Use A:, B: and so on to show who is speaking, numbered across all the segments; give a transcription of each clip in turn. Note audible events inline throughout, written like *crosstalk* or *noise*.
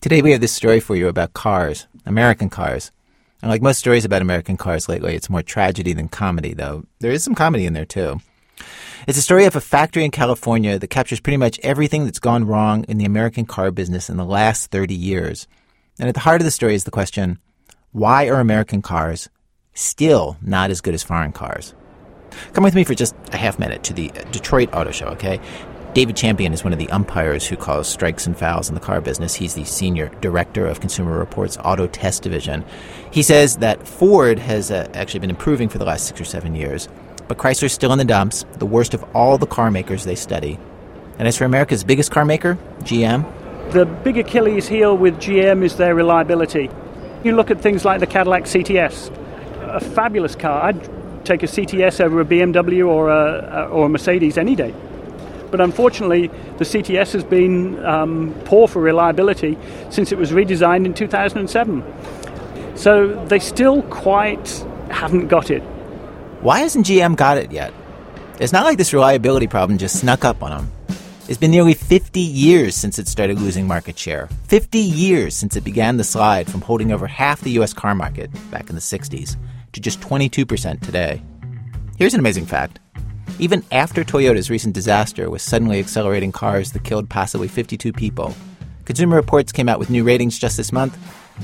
A: Today we have this story for you about cars, American cars. And like most stories about American cars lately, it's more tragedy than comedy, though there is some comedy in there too. It's a story of a factory in California that captures pretty much everything that's gone wrong in the American car business in the last 30 years. And at the heart of the story is the question why are American cars still not as good as foreign cars? Come with me for just a half minute to the Detroit Auto Show, okay? David Champion is one of the umpires who calls strikes and fouls in the car business. He's the senior director of Consumer Reports Auto Test Division. He says that Ford has uh, actually been improving for the last six or seven years, but Chrysler's still in the dumps, the worst of all the car makers they study. And as for America's biggest car maker, GM,
B: the big Achilles heel with GM is their reliability. You look at things like the Cadillac CTS, a fabulous car. I'd take a CTS over a BMW or a, or a Mercedes any day. But unfortunately, the CTS has been um, poor for reliability since it was redesigned in 2007. So they still quite haven't got it.
A: Why hasn't GM got it yet? It's not like this reliability problem just snuck up on them. It's been nearly 50 years since it started losing market share. 50 years since it began the slide from holding over half the US car market back in the 60s to just 22% today. Here's an amazing fact even after Toyota's recent disaster with suddenly accelerating cars that killed possibly 52 people, Consumer Reports came out with new ratings just this month,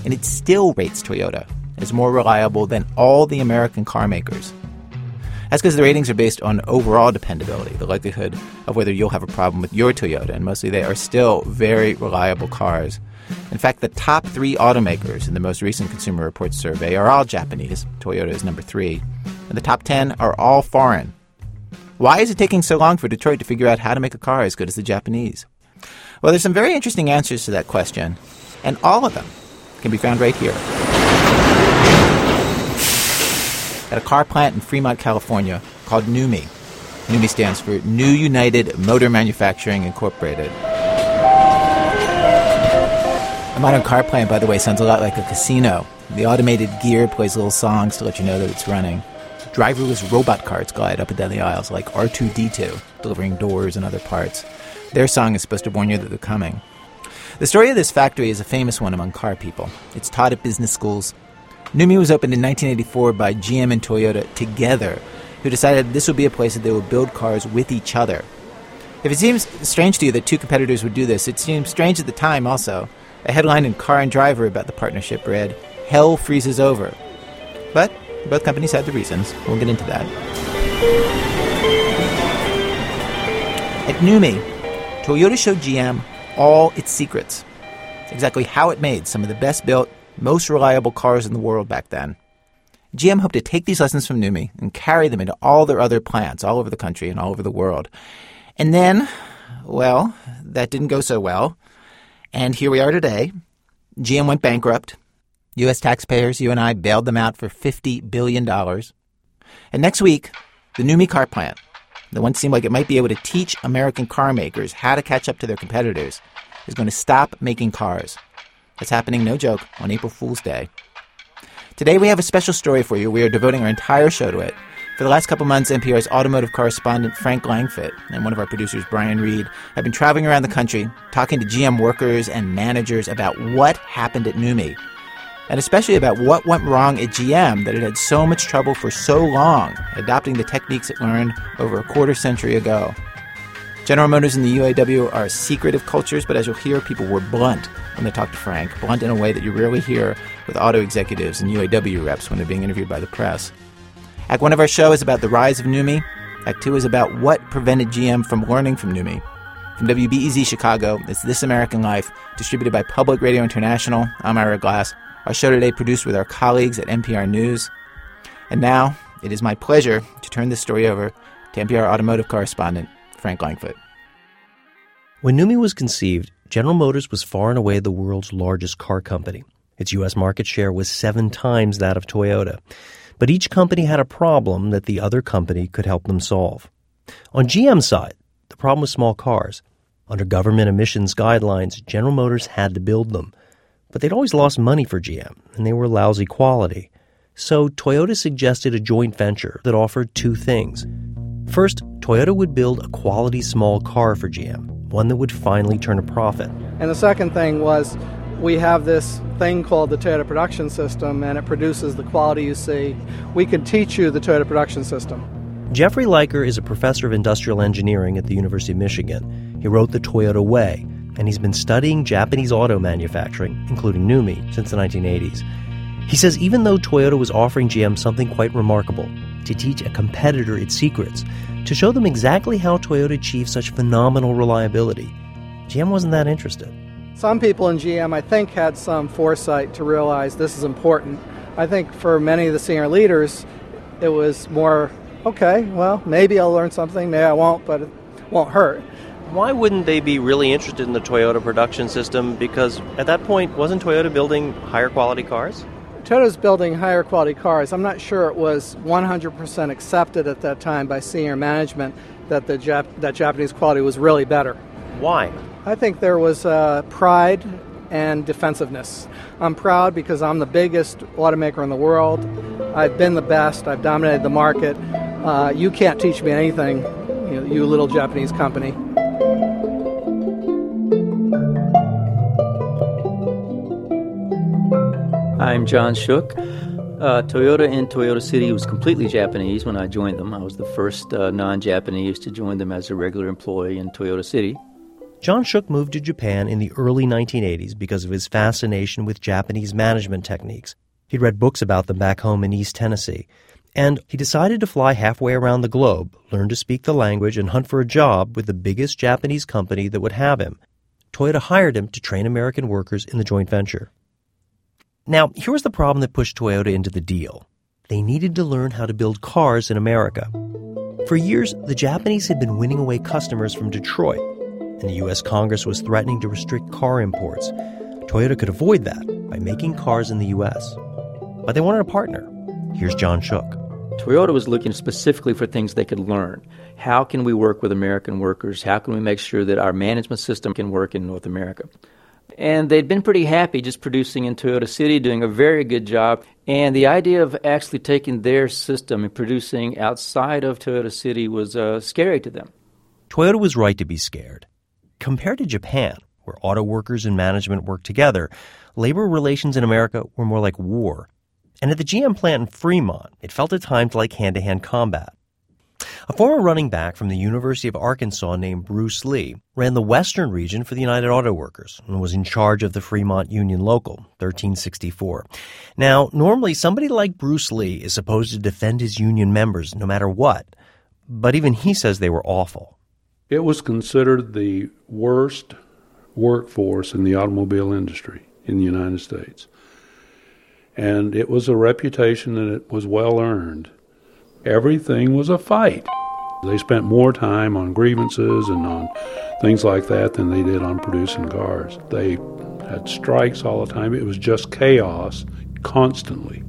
A: and it still rates Toyota as more reliable than all the American car makers. That's because the ratings are based on overall dependability, the likelihood of whether you'll have a problem with your Toyota, and mostly they are still very reliable cars. In fact, the top three automakers in the most recent Consumer Reports survey are all Japanese. Toyota is number three. And the top 10 are all foreign. Why is it taking so long for Detroit to figure out how to make a car as good as the Japanese? Well, there's some very interesting answers to that question, and all of them can be found right here. At a car plant in Fremont, California called NUMMI. NUMMI stands for New United Motor Manufacturing Incorporated. A modern car plant, by the way, sounds a lot like a casino. The automated gear plays little songs to let you know that it's running driverless robot cars glide up and down the aisles like R2D2, delivering doors and other parts. Their song is supposed to warn you that they're coming. The story of this factory is a famous one among car people. It's taught at business schools. NUMMI was opened in 1984 by GM and Toyota together, who decided this would be a place that they would build cars with each other. If it seems strange to you that two competitors would do this, it seemed strange at the time also. A headline in Car and Driver about the partnership read, Hell freezes over. But both companies had their reasons. We'll get into that. At NUMMI, Toyota showed GM all its secrets. Exactly how it made some of the best built, most reliable cars in the world back then. GM hoped to take these lessons from NUMMI and carry them into all their other plants all over the country and all over the world. And then, well, that didn't go so well. And here we are today. GM went bankrupt. U.S. taxpayers, you and I, bailed them out for $50 billion. And next week, the NUMMI car plant, the one seemed like it might be able to teach American car makers how to catch up to their competitors, is going to stop making cars. That's happening, no joke, on April Fool's Day. Today we have a special story for you. We are devoting our entire show to it. For the last couple months, NPR's automotive correspondent Frank Langfitt and one of our producers, Brian Reed, have been traveling around the country talking to GM workers and managers about what happened at NUMMI and especially about what went wrong at GM that it had so much trouble for so long adopting the techniques it learned over a quarter century ago. General Motors and the UAW are secretive cultures, but as you'll hear, people were blunt when they talked to Frank, blunt in a way that you rarely hear with auto executives and UAW reps when they're being interviewed by the press. Act one of our show is about the rise of NUMMI. Act two is about what prevented GM from learning from NUMMI. From WBEZ Chicago, it's This American Life, distributed by Public Radio International. I'm Ira Glass. Our show today produced with our colleagues at NPR News. And now it is my pleasure to turn this story over to NPR automotive correspondent Frank Langfitt.
C: When NUMMI was conceived, General Motors was far and away the world's largest car company. Its U.S. market share was seven times that of Toyota. But each company had a problem that the other company could help them solve. On GM's side, the problem was small cars. Under government emissions guidelines, General Motors had to build them. But they'd always lost money for GM, and they were lousy quality. So Toyota suggested a joint venture that offered two things. First, Toyota would build a quality small car for GM, one that would finally turn a profit.
D: And the second thing was we have this thing called the Toyota Production System, and it produces the quality you see. We could teach you the Toyota Production System.
C: Jeffrey Liker is a professor of industrial engineering at the University of Michigan. He wrote The Toyota Way, and he's been studying Japanese auto manufacturing, including NUMMI, since the 1980s. He says even though Toyota was offering GM something quite remarkable to teach a competitor its secrets, to show them exactly how Toyota achieved such phenomenal reliability, GM wasn't that interested.
D: Some people in GM, I think, had some foresight to realize this is important. I think for many of the senior leaders, it was more, okay, well, maybe I'll learn something, maybe I won't, but it won't hurt.
C: Why wouldn't they be really interested in the Toyota production system? Because at that point, wasn't Toyota building higher quality cars?
D: Toyota's building higher quality cars. I'm not sure it was 100% accepted at that time by senior management that the Jap- that Japanese quality was really better.
C: Why?
D: I think there was uh, pride and defensiveness. I'm proud because I'm the biggest automaker in the world. I've been the best. I've dominated the market. Uh, you can't teach me anything, you, know, you little Japanese company.
E: I'm John Shook. Uh, Toyota in Toyota City was completely Japanese when I joined them. I was the first uh, non Japanese to join them as a regular employee in Toyota City.
C: John Shook moved to Japan in the early 1980s because of his fascination with Japanese management techniques. He'd read books about them back home in East Tennessee. And he decided to fly halfway around the globe, learn to speak the language, and hunt for a job with the biggest Japanese company that would have him. Toyota hired him to train American workers in the joint venture. Now, here was the problem that pushed Toyota into the deal. They needed to learn how to build cars in America. For years, the Japanese had been winning away customers from Detroit, and the U.S. Congress was threatening to restrict car imports. Toyota could avoid that by making cars in the U.S. But they wanted a partner. Here's John Shook.
E: Toyota was looking specifically for things they could learn. How can we work with American workers? How can we make sure that our management system can work in North America? And they'd been pretty happy just producing in Toyota City, doing a very good job. And the idea of actually taking their system and producing outside of Toyota City was uh, scary to them.
C: Toyota was right to be scared. Compared to Japan, where auto workers and management worked together, labor relations in America were more like war. And at the GM plant in Fremont, it felt at times like hand to hand combat. A former running back from the University of Arkansas named Bruce Lee ran the western region for the United Auto Workers and was in charge of the Fremont Union Local, 1364. Now, normally somebody like Bruce Lee is supposed to defend his union members no matter what, but even he says they were awful.
F: It was considered the worst workforce in the automobile industry in the United States. And it was a reputation that it was well earned. Everything was a fight. They spent more time on grievances and on things like that than they did on producing cars. They had strikes all the time. It was just chaos constantly.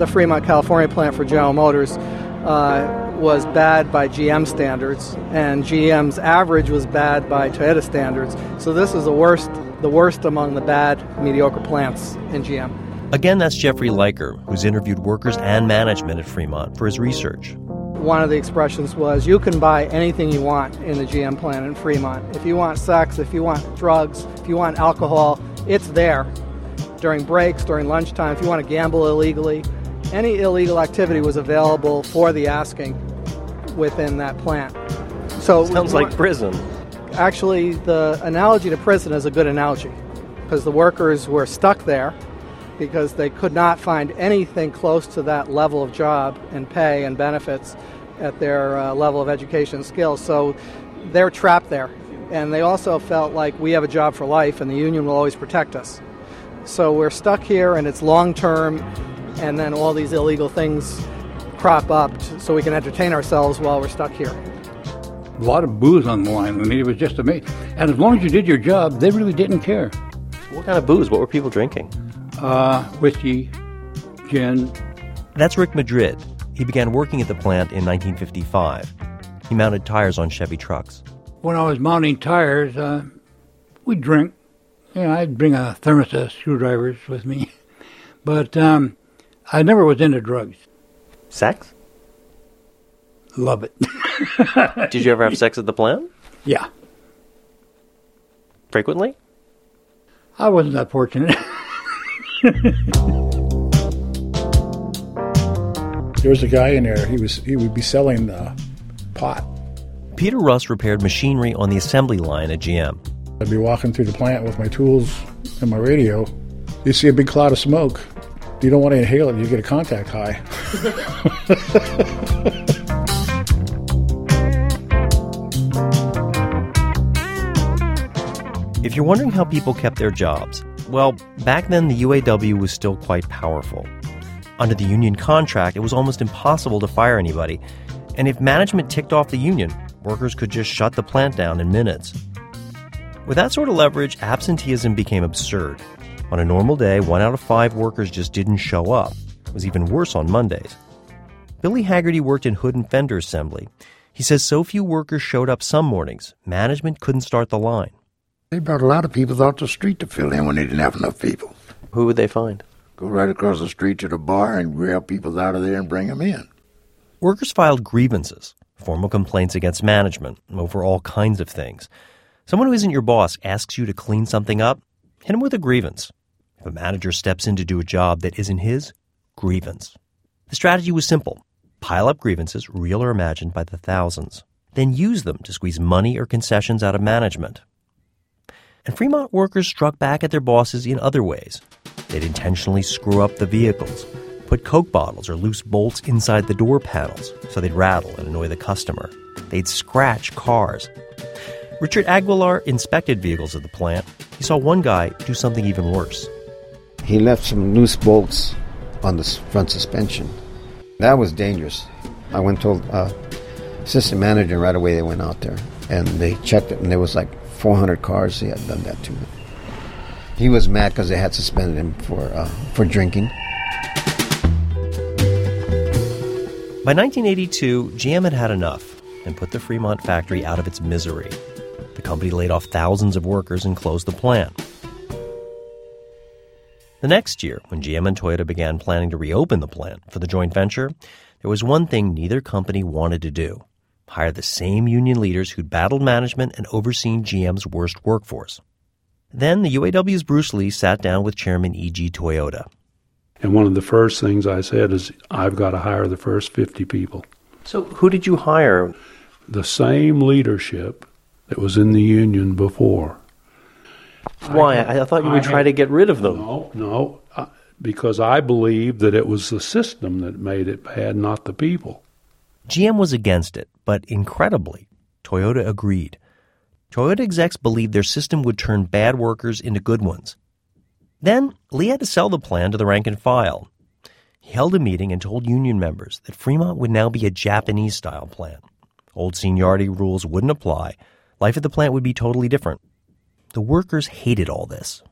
D: the Fremont, California plant for General Motors uh, was bad by GM standards, and GM's average was bad by Toyota standards. So this is the worst, the worst among the bad, mediocre plants in GM.
C: Again, that's Jeffrey Liker, who's interviewed workers and management at Fremont for his research.
D: One of the expressions was, you can buy anything you want in the GM plant in Fremont. If you want sex, if you want drugs, if you want alcohol, it's there. During breaks, during lunchtime, if you want to gamble illegally, any illegal activity was available for the asking within that plant.
C: So sounds like prison.
D: Actually, the analogy to prison is a good analogy because the workers were stuck there because they could not find anything close to that level of job and pay and benefits at their uh, level of education and skills. So they're trapped there. And they also felt like we have a job for life and the union will always protect us. So we're stuck here and it's long term and then all these illegal things crop up so we can entertain ourselves while we're stuck here.
G: A lot of booze on the line. I mean, it was just amazing. And as long as you did your job, they really didn't care.
C: What kind of booze? What were people drinking?
G: Uh, whiskey, gin.
C: That's Rick Madrid. He began working at the plant in 1955. He mounted tires on Chevy trucks.
G: When I was mounting tires, uh, we'd drink. You know, I'd bring a thermos of screwdrivers with me. *laughs* But um, I never was into drugs.
C: Sex?
G: Love it. *laughs* *laughs*
C: Did you ever have sex at the plant?
G: Yeah.
C: Frequently?
G: I wasn't that fortunate. *laughs*
H: There was a guy in there. He was he would be selling uh, pot.
C: Peter Russ repaired machinery on the assembly line at GM.
H: I'd be walking through the plant with my tools and my radio. You see a big cloud of smoke. You don't want to inhale it. You get a contact high. *laughs*
C: If you're wondering how people kept their jobs, well, back then the UAW was still quite powerful. Under the union contract, it was almost impossible to fire anybody, and if management ticked off the union, workers could just shut the plant down in minutes. With that sort of leverage, absenteeism became absurd. On a normal day, one out of five workers just didn't show up. It was even worse on Mondays. Billy Haggerty worked in hood and fender assembly. He says so few workers showed up some mornings, management couldn't start the line.
I: They brought a lot of people out the street to fill in when they didn't have enough people.
C: Who would they find?
I: Go right across the street to the bar and grab people out of there and bring them in.
C: Workers filed grievances, formal complaints against management, over all kinds of things. Someone who isn't your boss asks you to clean something up, hit him with a grievance. If a manager steps in to do a job that isn't his, grievance. The strategy was simple pile up grievances, real or imagined, by the thousands, then use them to squeeze money or concessions out of management. And Fremont workers struck back at their bosses in other ways. They'd intentionally screw up the vehicles, put Coke bottles or loose bolts inside the door panels so they'd rattle and annoy the customer. They'd scratch cars. Richard Aguilar inspected vehicles at the plant. He saw one guy do something even worse.
J: He left some loose bolts on the front suspension. That was dangerous. I went to uh, assistant manager, right away they went out there and they checked it, and there was like 400 cars he had done that to. He was mad because they had suspended him for uh, for drinking.
C: By 1982, GM had had enough and put the Fremont factory out of its misery. The company laid off thousands of workers and closed the plant. The next year, when GM and Toyota began planning to reopen the plant for the joint venture, there was one thing neither company wanted to do hire the same union leaders who'd battled management and overseen GM's worst workforce. Then the UAW's Bruce Lee sat down with Chairman Eiji Toyoda.
F: And one of the first things I said is, I've got to hire the first 50 people.
C: So, who did you hire?
F: The same leadership that was in the union before.
C: Why? I, I thought you would try to get rid of them.
F: No, no, because I believe that it was the system that made it bad, not the people.
C: GM was against it, but incredibly, Toyota agreed. Toyota execs believed their system would turn bad workers into good ones. Then, Lee had to sell the plan to the rank and file. He held a meeting and told union members that Fremont would now be a Japanese style plant. Old seniority rules wouldn't apply. Life at the plant would be totally different. The workers hated all this.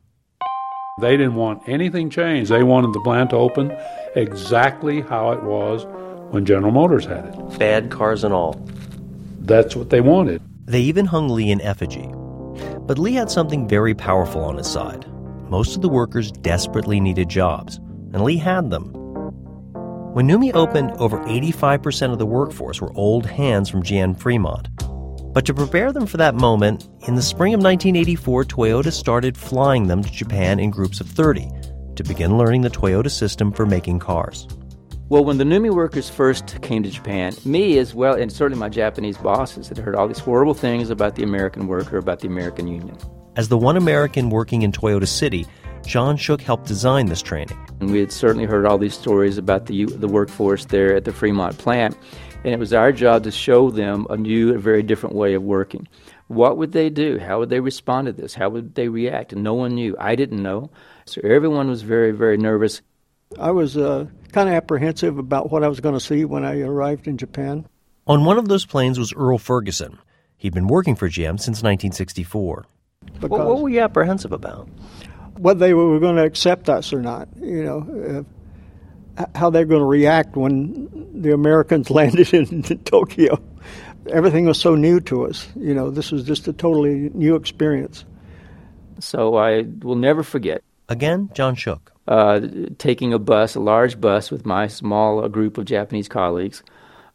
F: They didn't want anything changed. They wanted the plant to open exactly how it was when General Motors had it.
C: Bad cars and all.
F: That's what they wanted.
C: They even hung Lee in effigy. But Lee had something very powerful on his side. Most of the workers desperately needed jobs, and Lee had them. When NUMMI opened, over 85% of the workforce were old hands from GM Fremont. But to prepare them for that moment, in the spring of 1984, Toyota started flying them to Japan in groups of 30 to begin learning the Toyota system for making cars.
E: Well, when the NUMMI workers first came to Japan, me as well, and certainly my Japanese bosses had heard all these horrible things about the American worker, about the American union.
C: As the one American working in Toyota City, John Shook helped design this training.
E: And we had certainly heard all these stories about the, the workforce there at the Fremont plant, and it was our job to show them a new, a very different way of working. What would they do? How would they respond to this? How would they react? And no one knew. I didn't know. So everyone was very, very nervous.
K: I was uh, kind of apprehensive about what I was going to see when I arrived in Japan.
C: On one of those planes was Earl Ferguson. He'd been working for GM since 1964. What, what, were you apprehensive about?
K: Whether they were going to accept us or not, you know, uh, how they're going to react when the Americans *laughs* landed in Tokyo. Everything was so new to us. You know, this was just a totally new experience.
E: So I will never forget.
C: Again, John Shook
E: uh, taking a bus, a large bus, with my small group of Japanese colleagues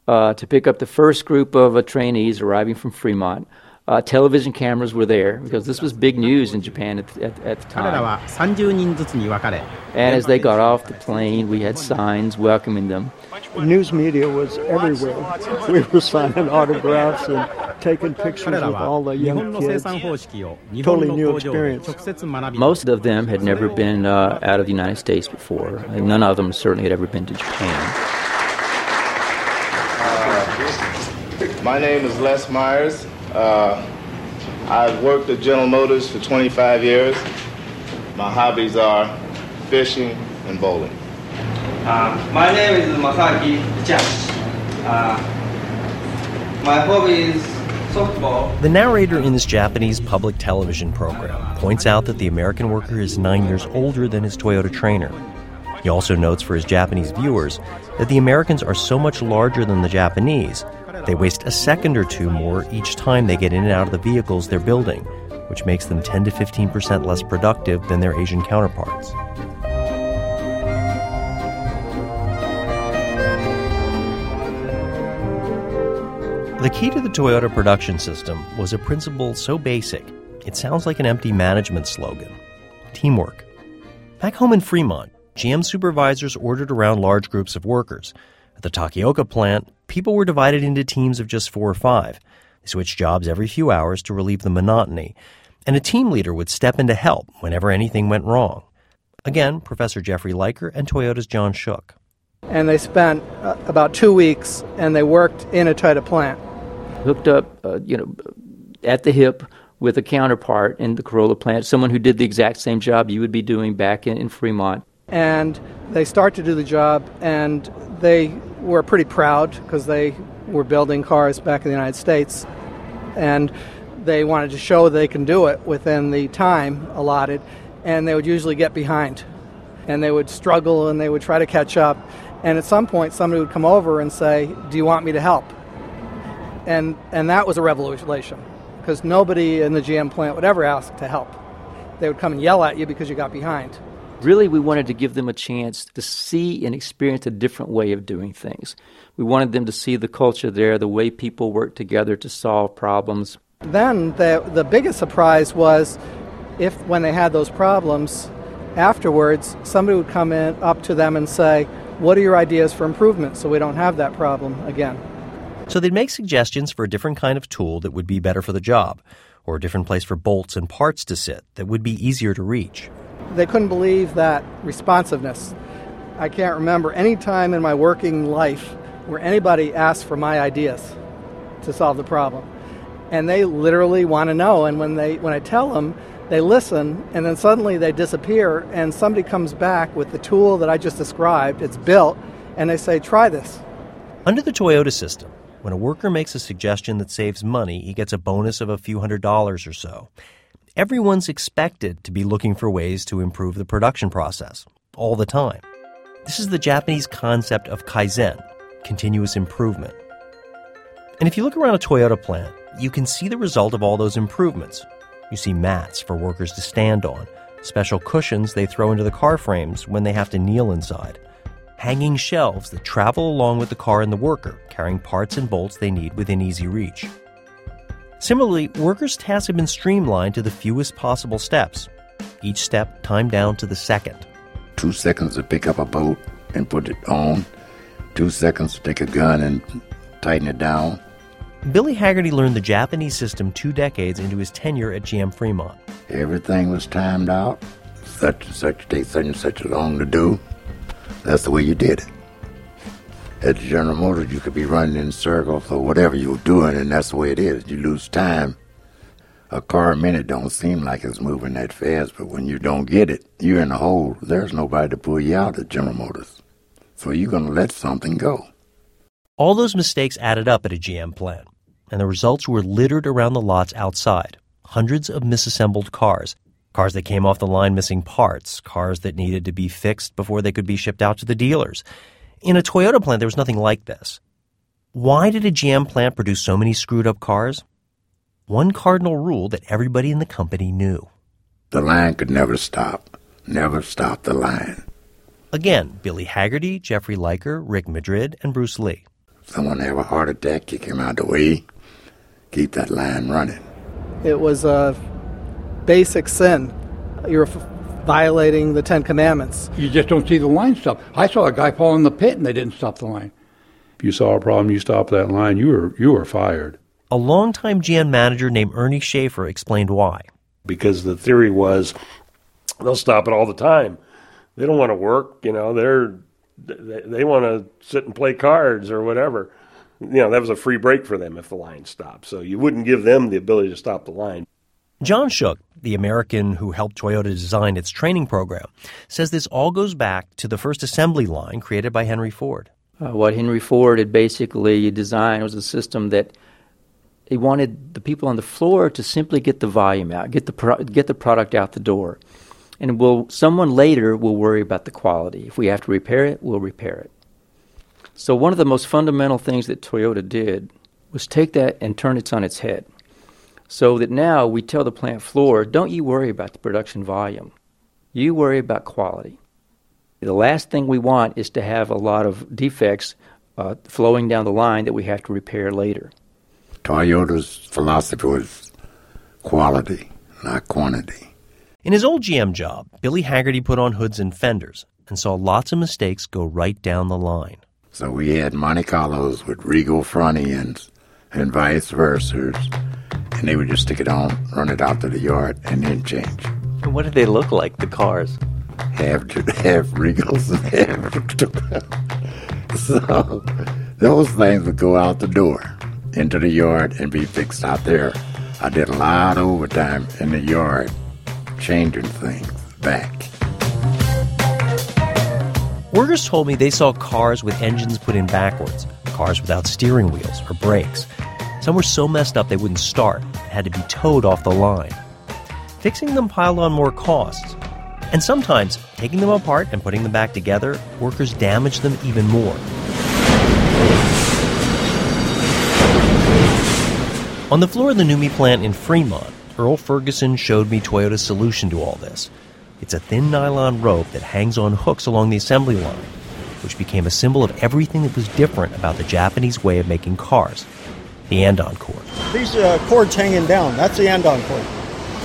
E: uh, to pick up the first group of trainees arriving from Fremont. Uh, television cameras were there because this was big news in Japan at, at, at the time. And as they got off the plane, we had signs welcoming them.
K: News media was everywhere. We were signing autographs and taking pictures with all the young kids. Totally new experience.
E: Most of them had never been uh, out of the United States before, and none of them certainly had ever been to Japan.
L: My name is Les Myers. Uh, I've worked at General Motors for 25 years. My hobbies are fishing and bowling.
M: Uh, my name is Masaki Chash. Uh, my hobby is softball.
C: The narrator in this Japanese public television program points out that the American worker is nine years older than his Toyota trainer. He also notes for his Japanese viewers that the Americans are so much larger than the Japanese they waste a second or two more each time they get in and out of the vehicles they're building, which makes them 10 to 15% less productive than their Asian counterparts. The key to the Toyota production system was a principle so basic, it sounds like an empty management slogan teamwork. Back home in Fremont, GM supervisors ordered around large groups of workers. At the Takaoka plant, people were divided into teams of just four or five. They switched jobs every few hours to relieve the monotony, and a team leader would step in to help whenever anything went wrong. Again, Professor Jeffrey Liker and Toyota's John Shook.
D: And they spent uh, about two weeks and they worked in a Toyota plant.
E: Hooked up, uh, you know, at the hip with a counterpart in the Corolla plant, someone who did the exact same job you would be doing back in, in Fremont.
D: And they start to do the job, and they were pretty proud because they were building cars back in the United States, and they wanted to show they can do it within the time allotted, and they would usually get behind, and they would struggle and they would try to catch up, and at some point somebody would come over and say, "Do you want me to help?" And and that was a revelation because nobody in the GM plant would ever ask to help. They would come and yell at you because you got behind.
E: Really, we wanted to give them a chance to see and experience a different way of doing things. We wanted them to see the culture there, the way people work together to solve problems.
D: Then the, the biggest surprise was if, when they had those problems, afterwards, somebody would come in up to them and say, What are your ideas for improvement so we don't have that problem again?
C: So they'd make suggestions for a different kind of tool that would be better for the job, or a different place for bolts and parts to sit that would be easier to reach
D: they couldn't believe that responsiveness. I can't remember any time in my working life where anybody asked for my ideas to solve the problem. And they literally want to know. And when, they, when I tell them, they listen, and then suddenly they disappear, and somebody comes back with the tool that I just described. It's built, and they say, try this.
C: Under the Toyota system, when a worker makes a suggestion that saves money, he gets a bonus of a few hundred dollars or so everyone's expected to be looking for ways to improve the production process all the time. This is the Japanese concept of kaizen, continuous improvement. And if you look around a Toyota plant, you can see the result of all those improvements. You see mats for workers to stand on, special cushions they throw into the car frames when they have to kneel inside, hanging shelves that travel along with the car and the worker, carrying parts and bolts they need within easy reach. Similarly, workers' tasks have been streamlined to the fewest possible steps, each step timed down to the second.
I: Two seconds to pick up a bolt and put it on, two seconds to take a gun and tighten it down.
C: Billy Haggerty learned the Japanese system two decades into his tenure at GM Fremont.
I: Everything was timed out. Such and such takes such and such long to do. That's the way you did it at General Motors, you could be running in circles or whatever you were doing, and that's the way it is. You lose time. A car a minute don't seem like it's moving that fast, but when you don't get it, you're in a hole. There's nobody to pull you out at General Motors. So you're going to let something go.
C: All those mistakes added up at a GM plant, and the results were littered around the lots outside. Hundreds of misassembled cars. Cars that came off the line missing parts, cars that needed to be fixed before they could be shipped out to the dealers. In a Toyota plant, there was nothing like this. Why did a GM plant produce so many screwed up cars? One cardinal rule that everybody in the company knew.
I: The line could never stop. Never stop the line.
C: Again, Billy Haggerty, Jeffrey Liker, Rick Madrid, and Bruce Lee.
I: Someone have a heart attack, kick him out the way, keep that line running.
D: It was a basic sin. You're f- violating the Ten Commandments.
G: You just don't see the line stop. I saw a guy fall in the pit and they didn't stop the line.
F: If you saw a problem, you stopped that line, you were you were fired.
C: A longtime GM manager named Ernie Schaefer explained why.
N: Because the theory was they'll stop it all the time. They don't want to work, you know, they're they, they want to sit and play cards or whatever. You know, that was a free break for them if the line stopped. So you wouldn't give them the ability to stop the line.
C: John Shook, the American who helped Toyota design its training program, says this all goes back to the first assembly line created by Henry Ford.
E: Uh, what Henry Ford had basically designed was a system that he wanted the people on the floor to simply get the volume out, get the pro- get the product out the door, and will someone later will worry about the quality. If we have to repair it, we'll repair it. So one of the most fundamental things that Toyota did was take that and turn it on its head. So that now we tell the plant floor, don't you worry about the production volume. You worry about quality. The last thing we want is to have a lot of defects uh, flowing down the line that we have to repair later.
I: Toyota's philosophy was quality, not quantity.
C: In his old GM job, Billy Haggerty put on hoods and fenders and saw lots of mistakes go right down the line.
I: So we had Monte Carlos with Regal front ends and vice versa, and they would just stick it on, run it out to the yard, and then change.
C: And what did they look like, the cars?
I: Half, half Regals and half. so those things would go out the door into the yard and be fixed out there. I did a lot of overtime in the yard, changing things back.
C: Workers told me they saw cars with engines put in backwards, cars without steering wheels or brakes. Some were so messed up they wouldn't start, and had to be towed off the line. Fixing them piled on more costs. And sometimes, taking them apart and putting them back together, workers damaged them even more. On the floor of the NUMMI plant in Fremont, Earl Ferguson showed me Toyota's solution to all this. It's a thin nylon rope that hangs on hooks along the assembly line, which became a symbol of everything that was different about the Japanese way of making cars the andon cord.
K: These uh, cords hanging down, that's the andon cord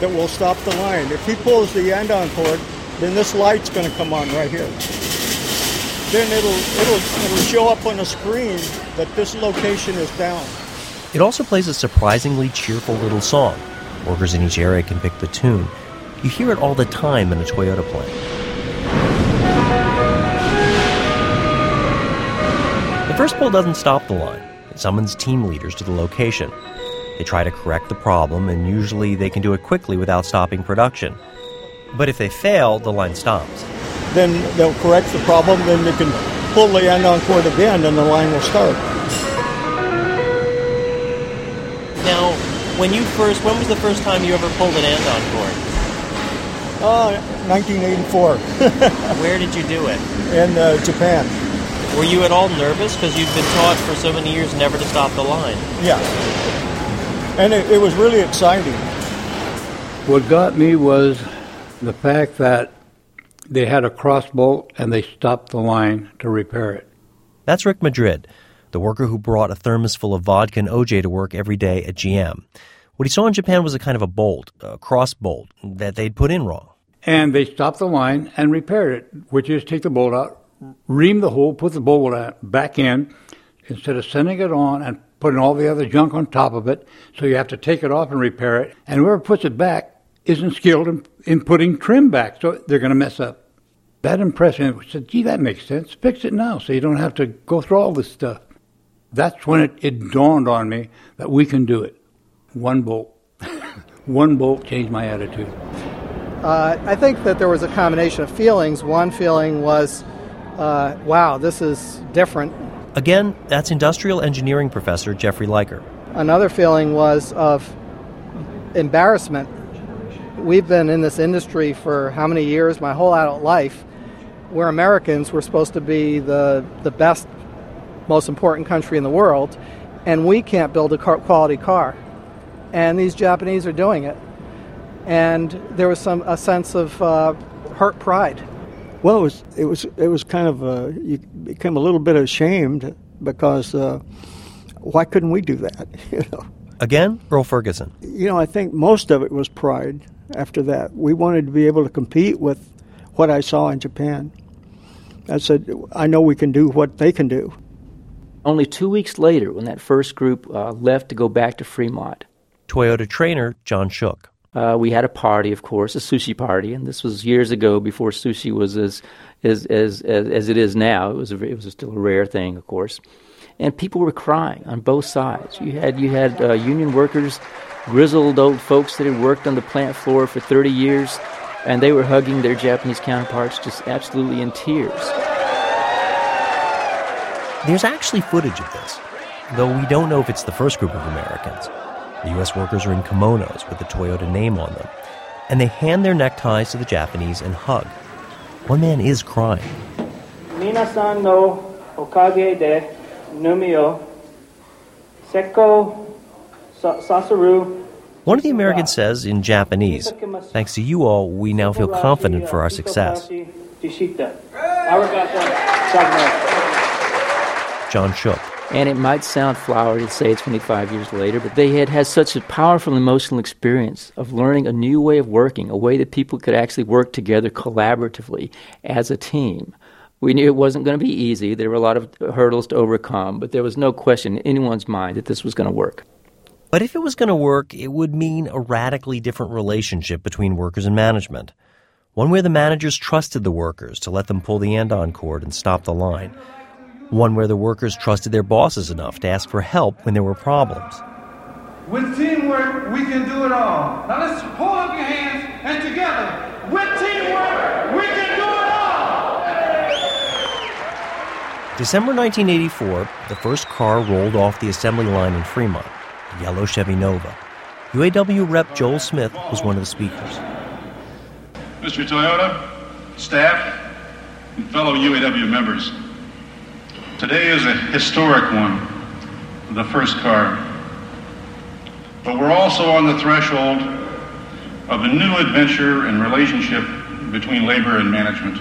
K: that will stop the line. If he pulls the andon cord, then this light's going to come on right here. Then it'll, it'll, it'll show up on the screen that this location is down.
C: It also plays a surprisingly cheerful little song. Workers in each area can pick the tune. You hear it all the time in a Toyota plant. The first pull doesn't stop the line. It summons team leaders to the location. They try to correct the problem, and usually they can do it quickly without stopping production. But if they fail, the line stops.
K: Then they'll correct the problem, then they can pull the andon cord again, and the line will start.
C: Now, when you first, when was the first time you ever pulled an andon cord?
K: Uh, 1984. *laughs*
C: Where did you do it?
K: In uh, Japan.
C: Were you at all nervous because you've been taught for so many years never to stop the line?
K: Yeah. And it, it was really exciting.
G: What got me was the fact that they had a cross bolt and they stopped the line to repair it.
C: That's Rick Madrid, the worker who brought a thermos full of vodka and OJ to work every day at GM. What he saw in Japan was a kind of a bolt, a cross bolt, that they'd put in wrong.
G: And they stopped the line and repaired it, which is take the bolt out, ream the hole, put the bolt back in, instead of sending it on and putting all the other junk on top of it. So you have to take it off and repair it. And whoever puts it back isn't skilled in, in putting trim back, so they're going to mess up. That impressed me. I said, gee, that makes sense. Fix it now so you don't have to go through all this stuff. That's when it, it dawned on me that we can do it. One bolt. *laughs* One bolt changed my attitude.
D: Uh, I think that there was a combination of feelings. One feeling was, uh, wow, this is different.
C: Again, that's industrial engineering professor Jeffrey Liker.
D: Another feeling was of embarrassment. We've been in this industry for how many years? My whole adult life. We're Americans. We're supposed to be the, the best, most important country in the world, and we can't build a car, quality car. And these Japanese are doing it. And there was some a sense of uh, pride.
K: Well, it was it was it was kind of uh, you became a little bit ashamed because uh, why couldn't we do that? *laughs* you know.
C: Again, Earl Ferguson.
K: You know, I think most of it was pride. After that, we wanted to be able to compete with what I saw in Japan. I said, I know we can do what they can do.
E: Only two weeks later, when that first group uh, left to go back to Fremont,
C: Toyota trainer John Shook.
E: Uh, we had a party, of course, a sushi party, and this was years ago before sushi was as as as as, as it is now. It was a, it was still a rare thing, of course, and people were crying on both sides. You had you had uh, union workers, grizzled old folks that had worked on the plant floor for 30 years, and they were hugging their Japanese counterparts, just absolutely in tears.
C: There's actually footage of this, though we don't know if it's the first group of Americans. The U.S. workers are in kimonos with the Toyota name on them, and they hand their neckties to the Japanese and hug. One man is crying.
O: Minasan no okage de numio seko sasaru.
C: One of the Americans says in Japanese, Thanks to you all, we now feel confident for our success. John Shook.
E: And it might sound flowery to say 25 years later, but they had had such a powerful emotional experience of learning a new way of working, a way that people could actually work together collaboratively as a team. We knew it wasn't going to be easy. There were a lot of hurdles to overcome, but there was no question in anyone's mind that this was going to work.
C: But if it was going to work, it would mean a radically different relationship between workers and management. One where the managers trusted the workers to let them pull the andon cord and stop the line one where the workers trusted their bosses enough to ask for help when there were problems.
P: With teamwork, we can do it all. Now let's hold up your hands and together, with teamwork, we can do it all.
C: December 1984, the first car rolled off the assembly line in Fremont, a yellow Chevy Nova. UAW rep Joel Smith was one of the speakers.
Q: Mr. Toyota, staff, and fellow UAW members, Today is a historic one, the first car. But we're also on the threshold of a new adventure and relationship between labor and management.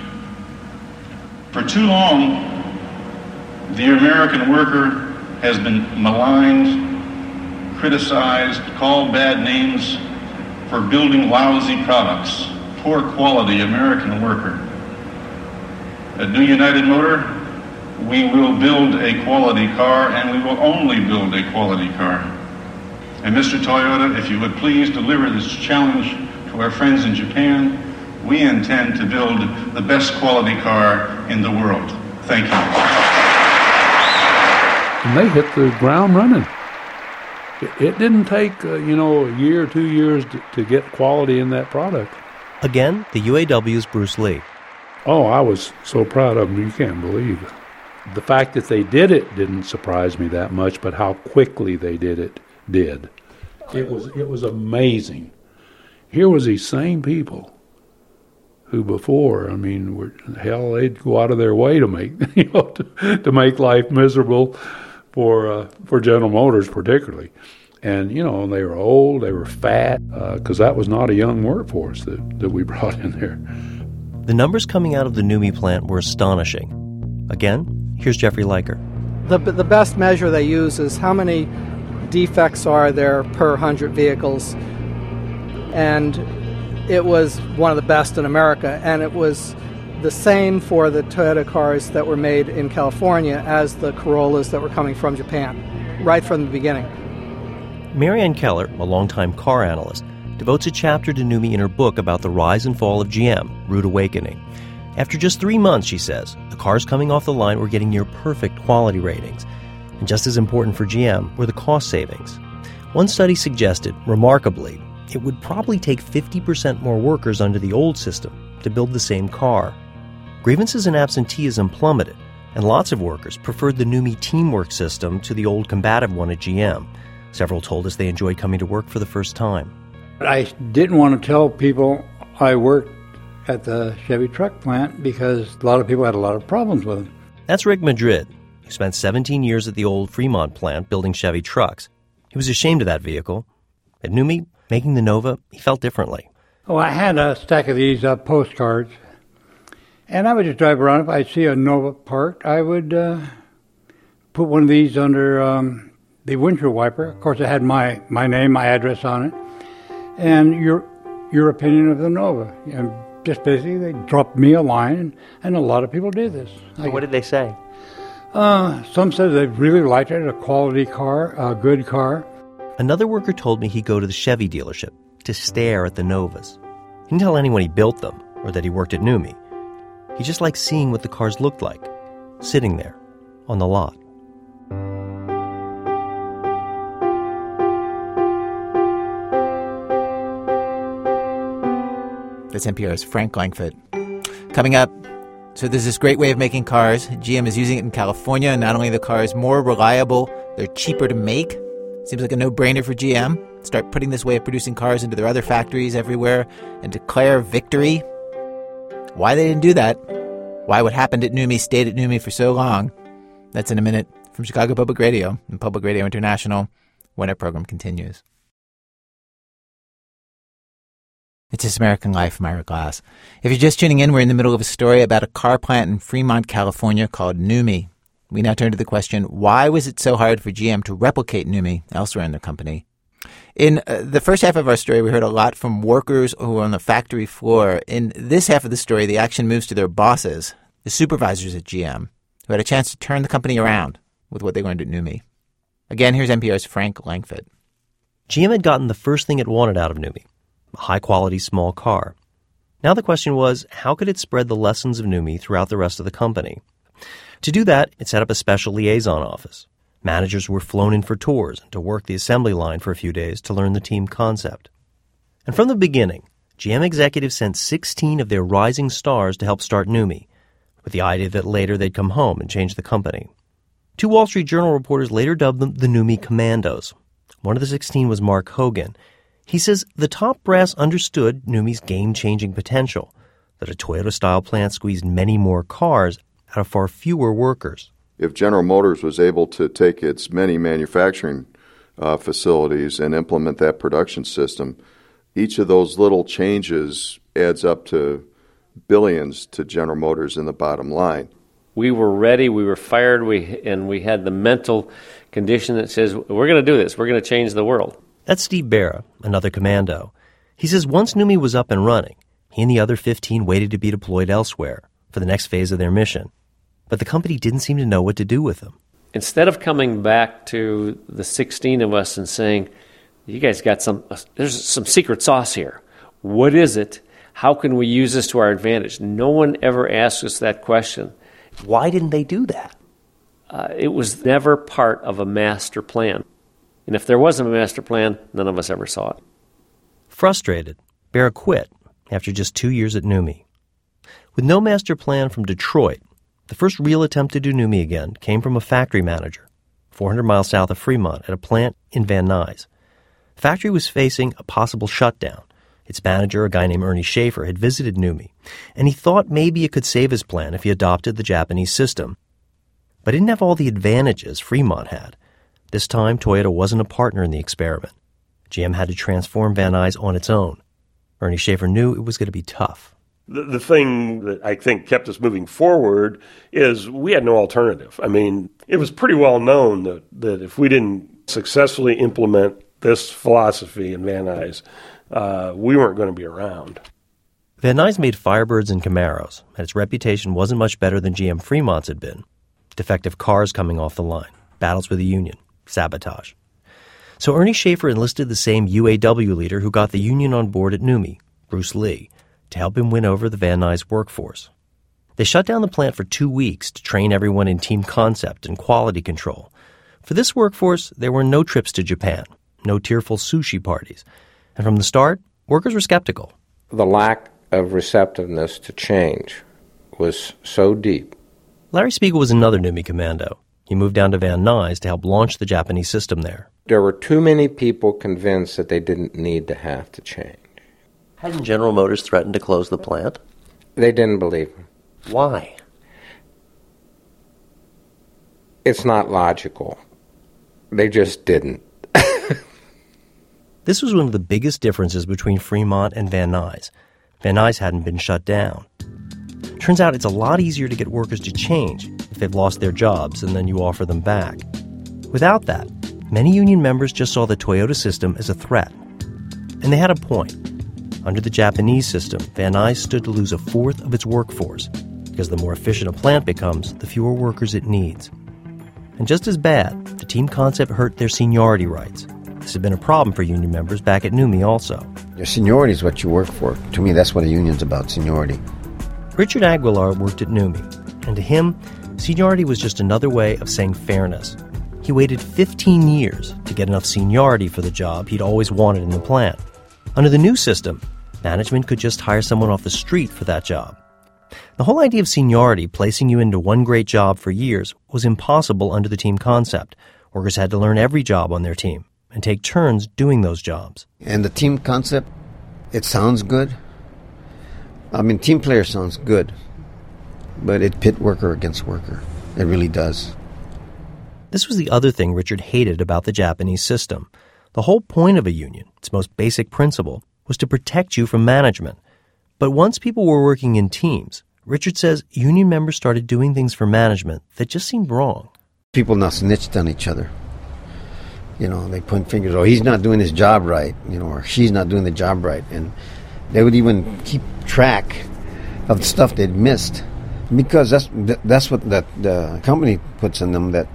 Q: For too long, the American worker has been maligned, criticized, called bad names for building lousy products, poor quality American worker. At New United Motor, we will build a quality car and we will only build a quality car. And Mr. Toyota, if you would please deliver this challenge to our friends in Japan, we intend to build the best quality car in the world. Thank you.
F: And they hit the ground running. It, didn't take, uh, you know, a year or two years to, to get quality in that product.
C: Again, the UAW's Bruce Lee.
F: Oh, I was so proud of him, you can't believe it the fact that they did it didn't surprise me that much, but how quickly they did it did. It was it was amazing. Here was these same people who before, I mean, were hell they'd go out of their way to make *laughs* you know to, to make life miserable for uh, for General Motors particularly. And you know they were old, they were fat, because uh, that was not a young workforce that, that we *laughs* brought in there.
C: The numbers coming out of the NUMMI plant were astonishing. Again, Here's Jeffrey Liker.
D: The, the best measure they use is how many defects are there per 100 vehicles. And it was one of the best in America. And it was the same for the Toyota cars that were made in California as the Corollas that were coming from Japan, right from the beginning.
C: Maryann Keller, a longtime car analyst, devotes a chapter to NUMMI in her book about the rise and fall of GM, Rude Awakening. After just three months, she says, the cars coming off the line were getting near perfect quality ratings. And just as important for GM were the cost savings. One study suggested, remarkably, it would probably take 50% more workers under the old system to build the same car. Grievances and absenteeism plummeted, and lots of workers preferred the NUMMI teamwork system to the old combative one at GM. Several told us they enjoyed coming to work for the first time.
G: I didn't want to tell people I worked at the Chevy truck plant because a lot of people had a lot of problems with them.
C: That's Rick Madrid, who spent 17 years at the old Fremont plant building Chevy trucks. He was ashamed of that vehicle. At NUMMI, making the Nova, he felt differently.
G: Oh, I had a stack of these uh, postcards, and I would just drive around. If I'd see a Nova parked, I would uh, put one of these under um, the windshield wiper. Of course, it had my, my name, my address on it, and your your opinion of the Nova. And just busy. they dropped me a line, and, and a lot of people did this.
C: So what did they say?
G: Uh, some said they really liked it, a quality car, a good car.
C: Another worker told me he'd go to the Chevy dealership to stare at the Novas. He didn't tell anyone he built them or that he worked at NUMMI. He just liked seeing what the cars looked like, sitting there on the lot.
A: That's NPR's Frank Langfitt. Coming up, so there's this great way of making cars. GM is using it in California, and not only the cars more reliable, they're cheaper to make. Seems like a no-brainer for GM. Start putting this way of producing cars into their other factories everywhere and declare victory. Why they didn't do that? Why what happened at NUMMI stayed at NUMMI for so long? That's in a minute from Chicago Public Radio and Public Radio International when our program continues. It's This American Life. I'm Glass. If you're just tuning in, we're in the middle of a story about a car plant in Fremont, California called NUMMI. We now turn to the question why was it so hard for GM to replicate NUMMI elsewhere in the company? In uh, the first half of our story, we heard a lot from workers who were on the factory floor. In this half of the story, the action moves to their bosses, the supervisors at GM, who had a chance to turn the company around with what they learned at NUMMI. Again, here's NPR's Frank Langfitt.
C: GM had gotten the first thing it wanted out of NUMMI a high quality small car. Now the question was how could it spread the lessons of NUMMI throughout the rest of the company? To do that, it set up a special liaison office. Managers were flown in for tours and to work the assembly line for a few days to learn the team concept. And from the beginning, GM executives sent 16 of their rising stars to help start NUMMI, with the idea that later they'd come home and change the company. Two Wall Street Journal reporters later dubbed them the NUMMI Commandos. One of the 16 was Mark Hogan, he says the top brass understood NUMMI's game changing potential, that a Toyota style plant squeezed many more cars out of far fewer workers.
R: If General Motors was able to take its many manufacturing uh, facilities and implement that production system, each of those little changes adds up to billions to General Motors in the bottom line.
S: We were ready, we were fired, we, and we had the mental condition that says, we're going to do this, we're going to change the world.
C: That's Steve Barra, another commando. He says once NUMMI was up and running, he and the other 15 waited to be deployed elsewhere for the next phase of their mission. But the company didn't seem to know what to do with them.
S: Instead of coming back to the 16 of us and saying, you guys got some, there's some secret sauce here. What is it? How can we use this to our advantage? No one ever asked us that question.
C: Why didn't they do that?
S: Uh, it was never part of a master plan. And if there wasn't a master plan, none of us ever saw it.
C: Frustrated, Barra quit after just two years at NUMMI. With no master plan from Detroit, the first real attempt to do NUMMI again came from a factory manager, 400 miles south of Fremont, at a plant in Van Nuys. The factory was facing a possible shutdown. Its manager, a guy named Ernie Schaefer, had visited NUMMI, and he thought maybe it could save his plan if he adopted the Japanese system. But it didn't have all the advantages Fremont had, this time, Toyota wasn't a partner in the experiment. GM had to transform Van Nuys on its own. Ernie Schaefer knew it was going to be tough.
N: The, the thing that I think kept us moving forward is we had no alternative. I mean, it was pretty well known that, that if we didn't successfully implement this philosophy in Van Nuys, uh, we weren't going to be around.
C: Van Nuys made Firebirds and Camaros, and its reputation wasn't much better than GM Fremont's had been. Defective cars coming off the line, battles with the union sabotage. So Ernie Schaefer enlisted the same UAW leader who got the union on board at NUMMI, Bruce Lee, to help him win over the Van Nuys workforce. They shut down the plant for two weeks to train everyone in team concept and quality control. For this workforce, there were no trips to Japan, no tearful sushi parties. And from the start, workers were skeptical.
T: The lack of receptiveness to change was so deep.
C: Larry Spiegel was another NUMMI commando. He moved down to Van Nuys to help launch the Japanese system there.
T: There were too many people convinced that they didn't need to have to change.
C: Hadn't General Motors threatened to close the plant?
T: They didn't believe him.
C: Why?
T: It's not logical. They just didn't.
C: this was one of the biggest differences between Fremont and Van Nuys. Van Nuys hadn't been shut down. Turns out it's a lot easier to get workers to change if they've lost their jobs and then you offer them back. Without that, many union members just saw the Toyota system as a threat. And they had a point. Under the Japanese system, Van Nuys stood to lose a fourth of its workforce because the more efficient a plant becomes, the fewer workers it needs. And just as bad, the team concept hurt their seniority rights. This had been a problem for union members back at NUMMI also.
J: Your seniority is what you work for. To me, that's what a union's about seniority.
C: Richard Aguilar worked at NUMMI, and to him, seniority was just another way of saying fairness. He waited 15 years to get enough seniority for the job he'd always wanted in the plant. Under the new system, management could just hire someone off the street for that job. The whole idea of seniority placing you into one great job for years was impossible under the team concept. Workers had to learn every job on their team and take turns doing those jobs.
J: And the team concept, it sounds good. I mean, team player sounds good, but it pit worker against worker. It really does.
C: This was the other thing Richard hated about the Japanese system. The whole point of a union, its most basic principle, was to protect you from management. But once people were working in teams, Richard says union members started doing things for management that just seemed wrong.
J: People now snitched on each other. You know, they point fingers, oh, he's not doing his job right, you know, or she's not doing the job right. And they would even keep track of the stuff they'd missed because that's that's what that the company puts in them that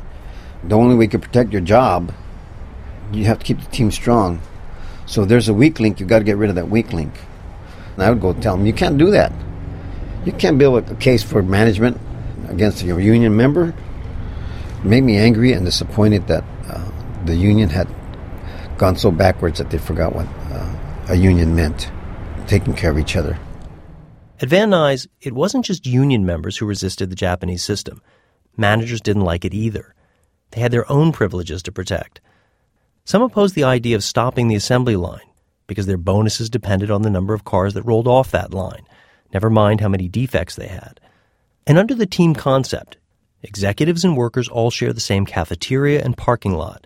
J: the only way you can protect your job you have to keep the team strong. So there's a weak link you got to get rid of that weak link. And i would go tell them you can't do that. You can't build a case for management against your union member. It made me angry and disappointed that uh, the union had gone so backwards that they forgot what uh, a union meant taking care of each other
C: at Van Nuys, it wasn't just union members who resisted the Japanese system. Managers didn't like it either. They had their own privileges to protect. Some opposed the idea of stopping the assembly line because their bonuses depended on the number of cars that rolled off that line, never mind how many defects they had. And under the team concept, executives and workers all share the same cafeteria and parking lot.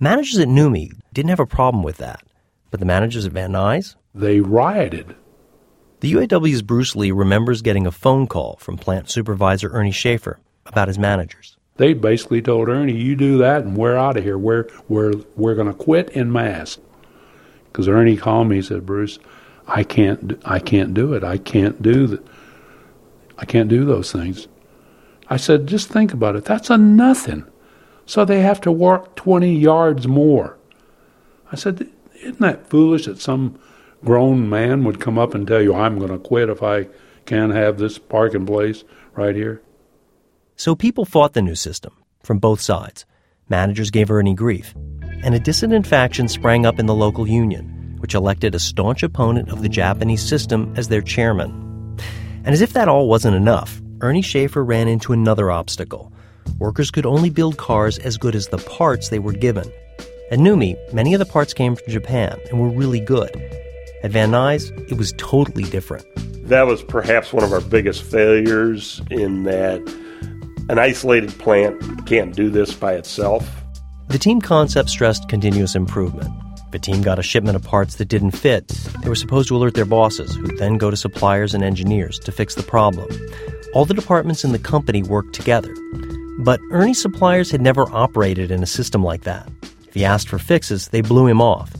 C: Managers at NUMMI didn't have a problem with that, but the managers at Van Nuys?
F: They rioted.
C: The UAW's Bruce Lee remembers getting a phone call from plant supervisor Ernie Schaefer about his managers.
F: They basically told Ernie, "You do that, and we're out of here. We're we're we're going to quit in mass." Because Ernie called me, he said, "Bruce, I can't I can't do it. I can't do the, I can't do those things." I said, "Just think about it. That's a nothing." So they have to walk 20 yards more. I said, "Isn't that foolish that some grown man would come up and tell you, I'm going to quit if I can't have this parking place right here.
C: So people fought the new system from both sides. Managers gave her any grief. And a dissident faction sprang up in the local union, which elected a staunch opponent of the Japanese system as their chairman. And as if that all wasn't enough, Ernie Schaefer ran into another obstacle. Workers could only build cars as good as the parts they were given. At NUMMI, many of the parts came from Japan and were really good. At Van Nuys, it was totally different.
N: That was perhaps one of our biggest failures in that an isolated plant can't do this by itself.
C: The team concept stressed continuous improvement. If a team got a shipment of parts that didn't fit, they were supposed to alert their bosses, who'd then go to suppliers and engineers to fix the problem. All the departments in the company worked together. But Ernie's suppliers had never operated in a system like that. If he asked for fixes, they blew him off.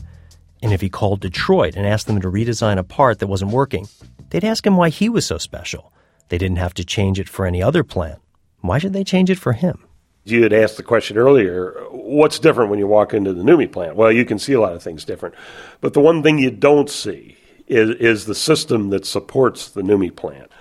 C: And if he called Detroit and asked them to redesign a part that wasn't working, they'd ask him why he was so special. They didn't have to change it for any other plant. Why should they change it for him?
N: You had asked the question earlier what's different when you walk into the NUMMI plant? Well, you can see a lot of things different. But the one thing you don't see is, is the system that supports the NUMMI plant.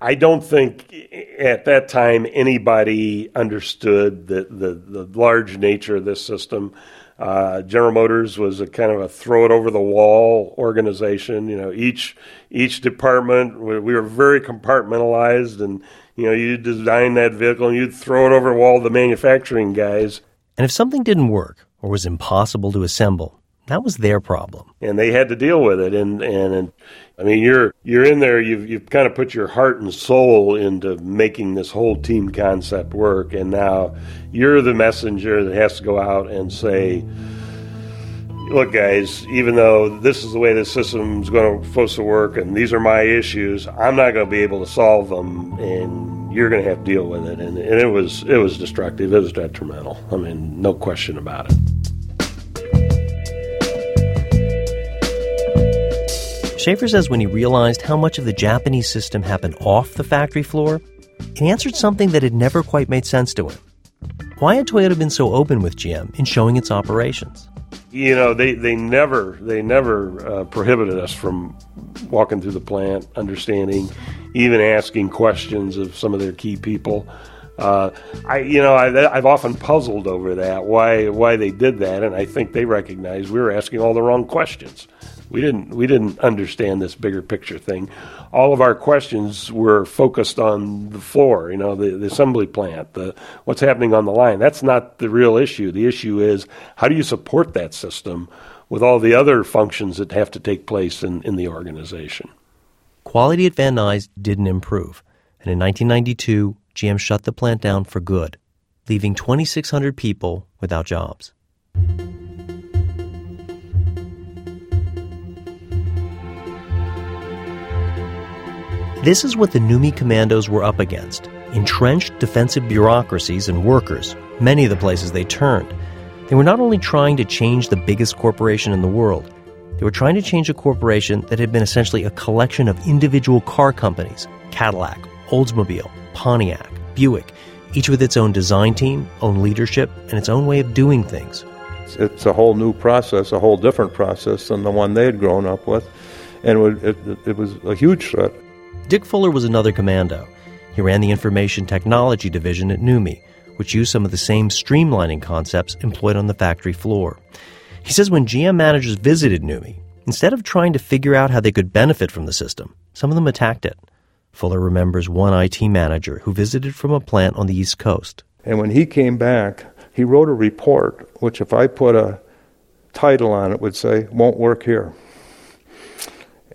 N: I don't think at that time anybody understood the, the, the large nature of this system. Uh, General Motors was a kind of a throw it over the wall organization. You know, each each department we were very compartmentalized, and you know, you design that vehicle and you'd throw it over the wall to the manufacturing guys.
C: And if something didn't work or was impossible to assemble, that was their problem.
N: And they had to deal with it. And, and, and I mean, you're you're in there. You've you've kind of put your heart and soul into making this whole team concept work, and now you're the messenger that has to go out and say, "Look, guys, even though this is the way the system's going to supposed to work, and these are my issues, I'm not going to be able to solve them, and you're going to have to deal with it. And, and it was it was destructive. It was detrimental. I mean, no question about it.
C: Schaefer says when he realized how much of the Japanese system happened off the factory floor, he answered something that had never quite made sense to him. Why had Toyota been so open with GM in showing its operations?
N: You know, they, they never they never uh, prohibited us from walking through the plant, understanding, even asking questions of some of their key people. Uh, I you know I, I've often puzzled over that why why they did that, and I think they recognized we were asking all the wrong questions. We didn't we didn't understand this bigger picture thing. All of our questions were focused on the floor, you know, the, the assembly plant, the what's happening on the line. That's not the real issue. The issue is how do you support that system with all the other functions that have to take place in, in the organization.
C: Quality at Van Nuys didn't improve, and in 1992, GM shut the plant down for good, leaving 2,600 people without jobs. This is what the NUMMI commandos were up against entrenched defensive bureaucracies and workers, many of the places they turned. They were not only trying to change the biggest corporation in the world, they were trying to change a corporation that had been essentially a collection of individual car companies Cadillac, Oldsmobile, Pontiac, Buick, each with its own design team, own leadership, and its own way of doing things.
T: It's a whole new process, a whole different process than the one they had grown up with, and it, it, it was a huge threat.
C: Dick Fuller was another commando. He ran the Information Technology Division at NUMMI, which used some of the same streamlining concepts employed on the factory floor. He says when GM managers visited NUMMI, instead of trying to figure out how they could benefit from the system, some of them attacked it. Fuller remembers one IT manager who visited from a plant on the East Coast.
T: And when he came back, he wrote a report, which if I put a title on it would say, won't work here.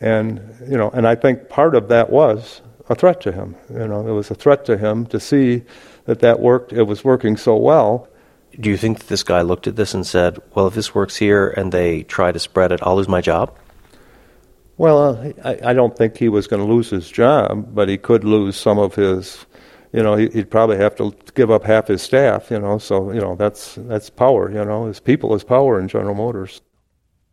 T: And you know, and I think part of that was a threat to him. You know, it was a threat to him to see that that worked. It was working so well.
C: Do you think that this guy looked at this and said, "Well, if this works here and they try to spread it, I'll lose my job"?
T: Well, uh, I, I don't think he was going to lose his job, but he could lose some of his. You know, he'd probably have to give up half his staff. You know, so you know that's that's power. You know, his people is power in General Motors.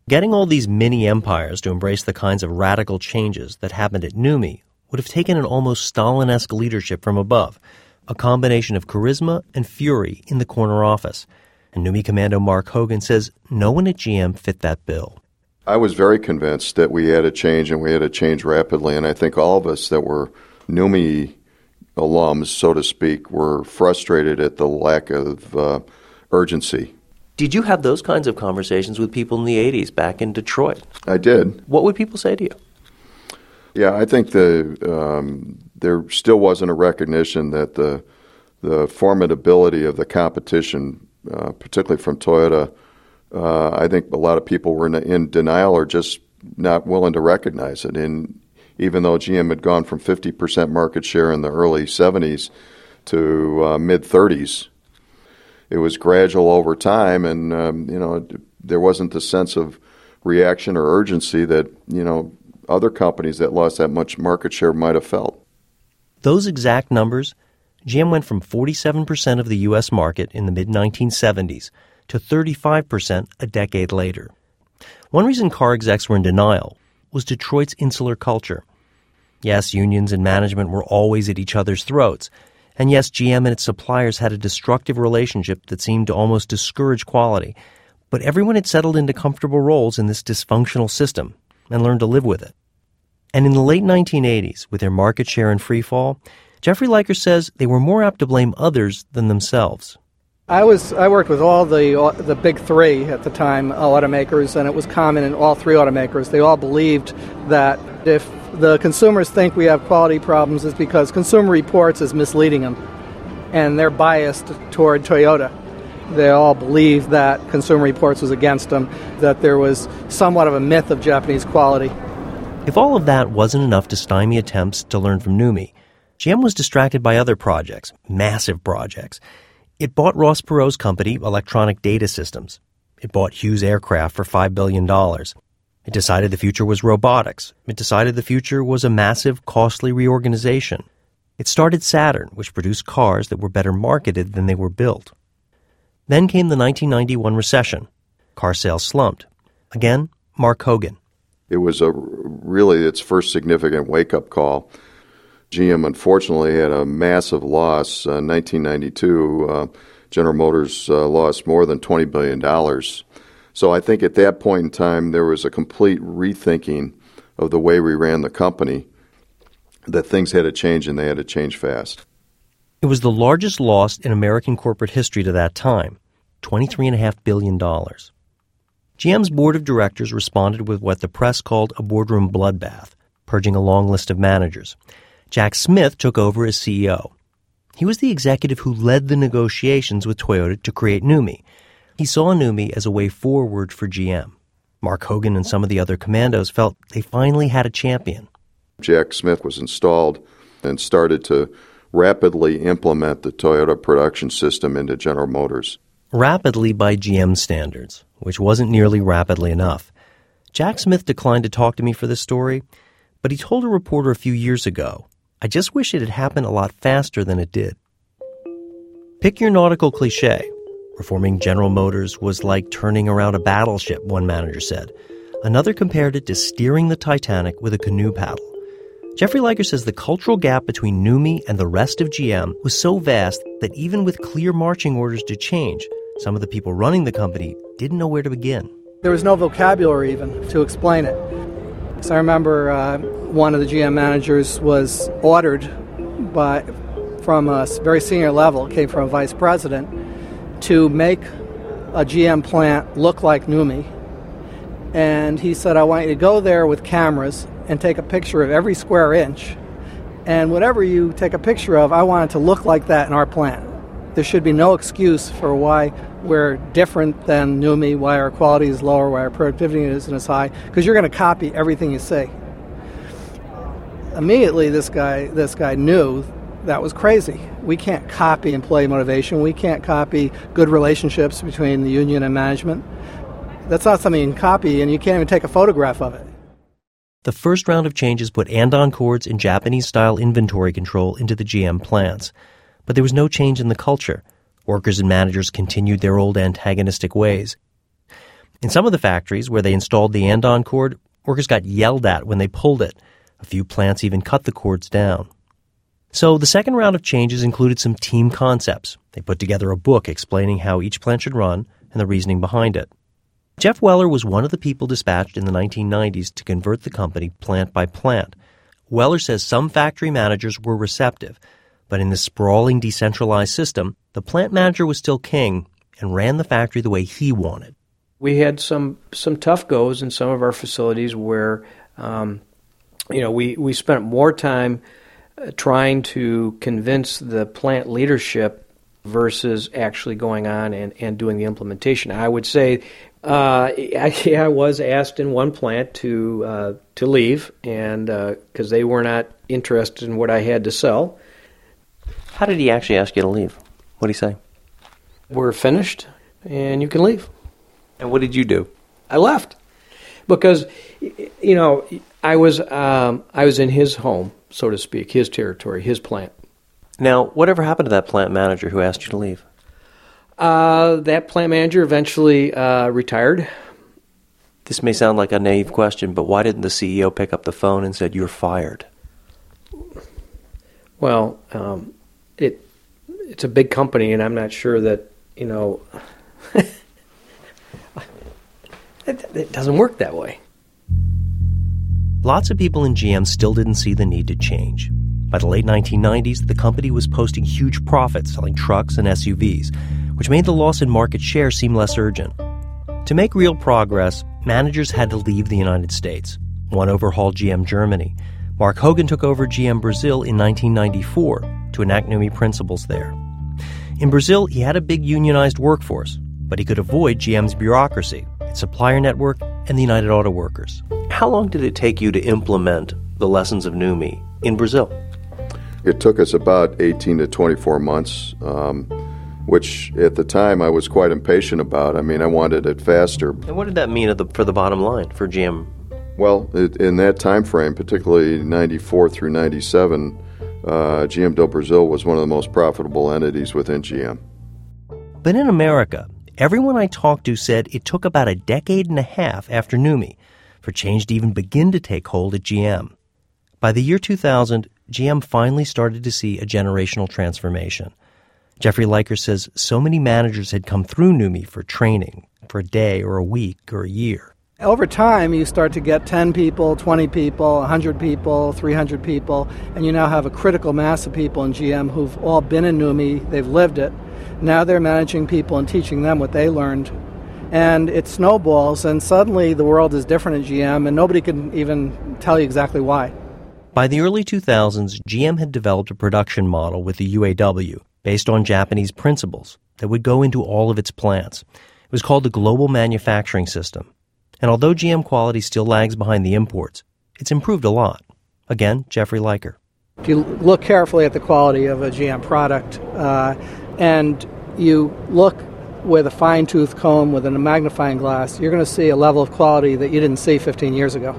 C: Getting all these mini empires to embrace the kinds of radical changes that happened at NUMMI would have taken an almost Stalin esque leadership from above, a combination of charisma and fury in the corner office. And NUMMI Commando Mark Hogan says no one at GM fit that bill.
R: I was very convinced that we had to change and we had to change rapidly. And I think all of us that were NUMMI alums, so to speak, were frustrated at the lack of uh, urgency
C: did you have those kinds of conversations with people in the 80s back in Detroit?
R: I did.
C: What would people say to you?
R: Yeah, I think the um, there still wasn't a recognition that the the formidability of the competition, uh, particularly from Toyota, uh, I think a lot of people were in, in, denial or just not willing to recognize it. And even though GM had gone from 50% market share in the early 70s to uh, mid 30s it was gradual over time, and um, you know there wasn't the sense of reaction or urgency that you know other companies that lost that much market share might have felt.
C: Those exact numbers, GM went from 47% of the U.S. market in the mid 1970s to 35% a decade later. One reason car execs were in denial was Detroit's insular culture. Yes, unions and management were always at each other's throats, and yes, GM and its suppliers had a destructive relationship that seemed to almost discourage quality. But everyone had settled into comfortable roles in this dysfunctional system and learned to live with it. And in the late 1980s, with their market share in free fall, Jeffrey Liker says they were more apt to blame others than themselves.
D: I was I worked with all the uh, the big three at the time uh, automakers, and it was common in all three automakers. They all believed that if the consumers think we have quality problems is because Consumer Reports is misleading them, and they're biased toward Toyota. They all believe that Consumer Reports was against them, that there was somewhat of a myth of Japanese quality.
C: If all of that wasn't enough to stymie attempts to learn from NUMMI, GM was distracted by other projects, massive projects. It bought Ross Perot's company, Electronic Data Systems. It bought Hughes Aircraft for $5 billion. It decided the future was robotics. It decided the future was a massive, costly reorganization. It started Saturn, which produced cars that were better marketed than they were built. Then came the 1991 recession. Car sales slumped. Again, Mark Hogan.
R: It was a really its first significant wake up call. GM unfortunately had a massive loss. Uh, 1992, uh, General Motors uh, lost more than $20 billion. So I think at that point in time, there was a complete rethinking of the way we ran the company, that things had to change and they had to change fast.
C: It was the largest loss in American corporate history to that time $23.5 billion. GM's board of directors responded with what the press called a boardroom bloodbath, purging a long list of managers. Jack Smith took over as CEO. He was the executive who led the negotiations with Toyota to create NUMMI. He saw NUMMI as a way forward for GM. Mark Hogan and some of the other commandos felt they finally had a champion.
R: Jack Smith was installed and started to rapidly implement the Toyota production system into General Motors.
C: Rapidly by GM standards which wasn't nearly rapidly enough. Jack Smith declined to talk to me for this story, but he told a reporter a few years ago, I just wish it had happened a lot faster than it did. Pick your nautical cliche. Reforming General Motors was like turning around a battleship, one manager said. Another compared it to steering the Titanic with a canoe paddle. Jeffrey Liker says the cultural gap between NUMMI and the rest of GM was so vast that even with clear marching orders to change, some of the people running the company didn't know where to begin.
D: There was no vocabulary even to explain it. So I remember uh, one of the GM managers was ordered by from a very senior level, came from a vice president, to make a GM plant look like NUMMI. And he said, I want you to go there with cameras and take a picture of every square inch. And whatever you take a picture of, I want it to look like that in our plant. There should be no excuse for why we're different than NUMMI, why our quality is lower, why our productivity isn't as high, because you're going to copy everything you say. Immediately, this guy, this guy knew that was crazy. We can't copy employee motivation. We can't copy good relationships between the union and management. That's not something you can copy, and you can't even take a photograph of it.
C: The first round of changes put andon cords and Japanese style inventory control into the GM plants. But there was no change in the culture. Workers and managers continued their old antagonistic ways. In some of the factories where they installed the andon cord, workers got yelled at when they pulled it. A few plants even cut the cords down. So the second round of changes included some team concepts. They put together a book explaining how each plant should run and the reasoning behind it. Jeff Weller was one of the people dispatched in the 1990s to convert the company plant by plant. Weller says some factory managers were receptive, but in this sprawling decentralized system, the plant manager was still king and ran the factory the way he wanted.
U: We had some some tough goes in some of our facilities where, um, you know, we, we spent more time trying to convince the plant leadership versus actually going on and, and doing the implementation. I would say uh, *laughs* I, I, was asked in one plant to uh, to leave, and because uh, they were not interested in what I had to sell.
C: How did he actually ask you to leave? What did he say?
U: We're finished, and you can leave.
C: And what did you do?
U: I left because you know I was um, I was in his home, so to speak, his territory, his plant.
C: Now, whatever happened to that plant manager who asked you to leave?
U: Uh, that plant manager eventually uh, retired.
C: This may sound like a naive question, but why didn't the CEO pick up the phone and said you're fired?
U: Well, um, it it's a big company, and I'm not sure that you know. *laughs* it, it doesn't work that way.
C: Lots of people in GM still didn't see the need to change. By the late 1990s, the company was posting huge profits selling trucks and SUVs, which made the loss in market share seem less urgent. To make real progress, managers had to leave the United States. One overhauled GM Germany. Mark Hogan took over GM Brazil in 1994 to enact NUMMI principles there. In Brazil, he had a big unionized workforce, but he could avoid GM's bureaucracy, its supplier network, and the United Auto Workers. How long did it take you to implement the lessons of NUMMI in Brazil?
R: It took us about 18 to 24 months, um, which at the time I was quite impatient about. I mean, I wanted it faster.
C: And what did that mean the, for the bottom line for GM?
R: Well, it, in that time frame, particularly 94 through 97, uh, GM do Brazil was one of the most profitable entities within GM.
C: But in America, everyone I talked to said it took about a decade and a half after NUMMI for change to even begin to take hold at GM. By the year 2000, GM finally started to see a generational transformation. Jeffrey Liker says so many managers had come through NUMMI for training for a day or a week or a year.
D: Over time, you start to get 10 people, 20 people, 100 people, 300 people, and you now have a critical mass of people in GM who've all been in NUMMI, they've lived it. Now they're managing people and teaching them what they learned. And it snowballs, and suddenly the world is different at GM, and nobody can even tell you exactly why.
C: By the early 2000s, GM had developed a production model with the UAW based on Japanese principles that would go into all of its plants. It was called the Global Manufacturing System. And although GM quality still lags behind the imports, it's improved a lot. Again, Jeffrey Liker.
D: If you look carefully at the quality of a GM product uh, and you look with a fine tooth comb with a magnifying glass, you're going to see a level of quality that you didn't see 15 years ago.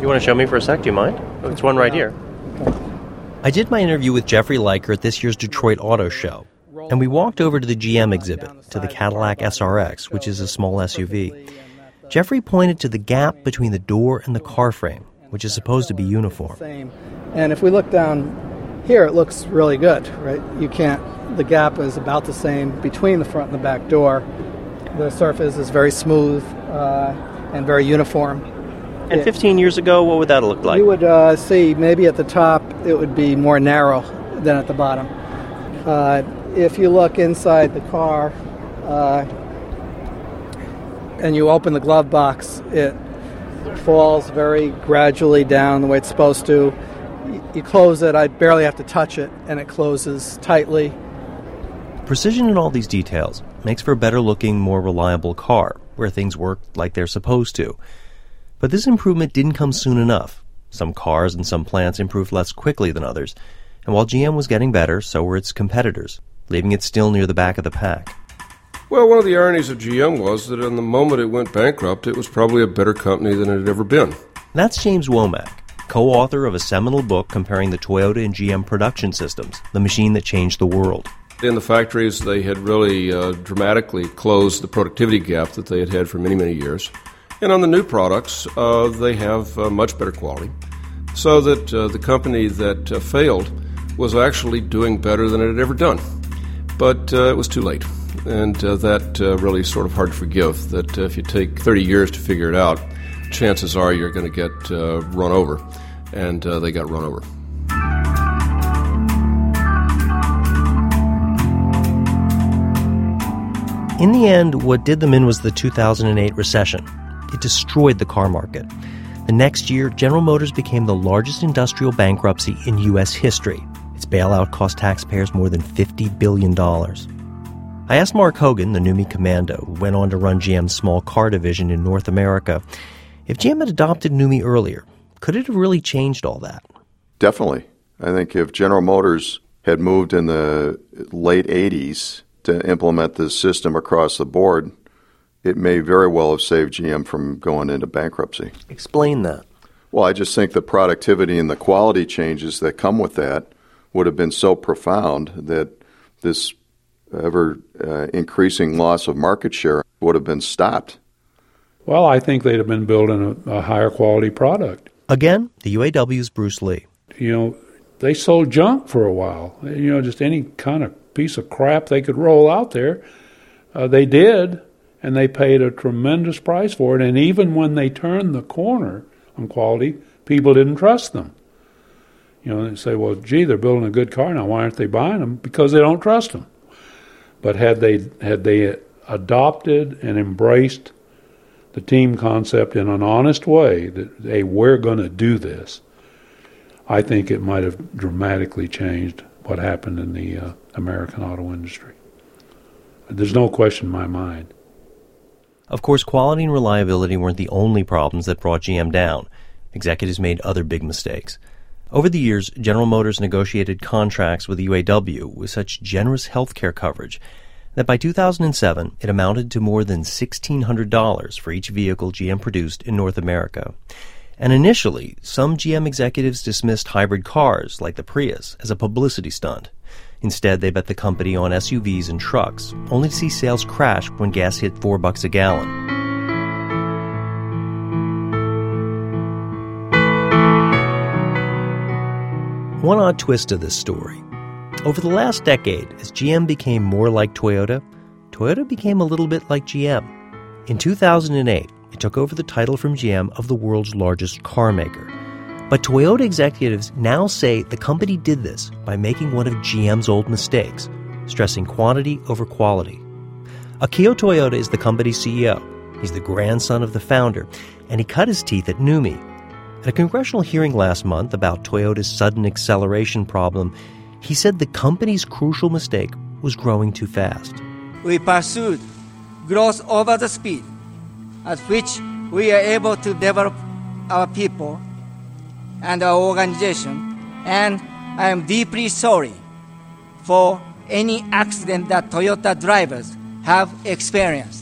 C: You want to show me for a sec? Do you mind? It's one right here. I did my interview with Jeffrey Liker at this year's Detroit Auto Show, and we walked over to the GM exhibit, to the Cadillac SRX, which is a small SUV. Jeffrey pointed to the gap between the door and the car frame, which is supposed to be uniform.
D: And if we look down here, it looks really good, right? You can't, the gap is about the same between the front and the back door. The surface is very smooth uh, and very uniform.
C: And 15 years ago, what would that look like?
D: You would uh, see maybe at the top it would be more narrow than at the bottom. Uh, if you look inside the car uh, and you open the glove box, it falls very gradually down the way it's supposed to. You close it, I barely have to touch it, and it closes tightly.
C: Precision in all these details makes for a better looking, more reliable car, where things work like they're supposed to. But this improvement didn't come soon enough. Some cars and some plants improved less quickly than others, and while GM was getting better, so were its competitors, leaving it still near the back of the pack.
V: Well, one of the ironies of GM was that in the moment it went bankrupt, it was probably a better company than it had ever been.
C: That's James Womack, co author of a seminal book comparing the Toyota and GM production systems, the machine that changed the world.
V: In the factories, they had really uh, dramatically closed the productivity gap that they had had for many, many years. And on the new products, uh, they have uh, much better quality. So that uh, the company that uh, failed was actually doing better than it had ever done. But uh, it was too late. And that really is sort of hard to forgive. That if you take 30 years to figure it out, chances are you're going to get run over. And uh, they got run over.
C: In the end, what did them in was the 2008 recession. It destroyed the car market. The next year, General Motors became the largest industrial bankruptcy in U.S. history. Its bailout cost taxpayers more than $50 billion. I asked Mark Hogan, the NUMMI commando, who went on to run GM's small car division in North America, if GM had adopted NUMMI earlier, could it have really changed all that?
R: Definitely. I think if General Motors had moved in the late 80s to implement this system across the board, it may very well have saved GM from going into bankruptcy.
C: Explain that.
R: Well, I just think the productivity and the quality changes that come with that would have been so profound that this ever uh, increasing loss of market share would have been stopped.
F: Well, I think they'd have been building a, a higher quality product.
C: Again, the UAW's Bruce Lee.
F: You know, they sold junk for a while. You know, just any kind of piece of crap they could roll out there. Uh, they did, and they paid a tremendous price for it. And even when they turned the corner on quality, people didn't trust them. You know, they say, well, gee, they're building a good car now. Why aren't they buying them? Because they don't trust them. But had they had they adopted and embraced the team concept in an honest way, that hey, we're going to do this, I think it might have dramatically changed what happened in the uh, American auto industry. There's no question in my mind.
C: Of course, quality and reliability weren't the only problems that brought GM down. Executives made other big mistakes. Over the years, General Motors negotiated contracts with the UAW with such generous health care coverage that by 2007 it amounted to more than $1,600 for each vehicle GM produced in North America. And initially, some GM executives dismissed hybrid cars like the Prius as a publicity stunt. Instead, they bet the company on SUVs and trucks, only to see sales crash when gas hit 4 bucks a gallon. One odd twist to this story. Over the last decade, as GM became more like Toyota, Toyota became a little bit like GM. In 2008, it took over the title from GM of the world's largest car maker. But Toyota executives now say the company did this by making one of GM's old mistakes, stressing quantity over quality. Akio Toyoda is the company's CEO. He's the grandson of the founder, and he cut his teeth at NUMMI, at a congressional hearing last month about Toyota's sudden acceleration problem, he said the company's crucial mistake was growing too fast.
W: We pursued growth over the speed at which we are able to develop our people and our organization, and I am deeply sorry for any accident that Toyota drivers have experienced.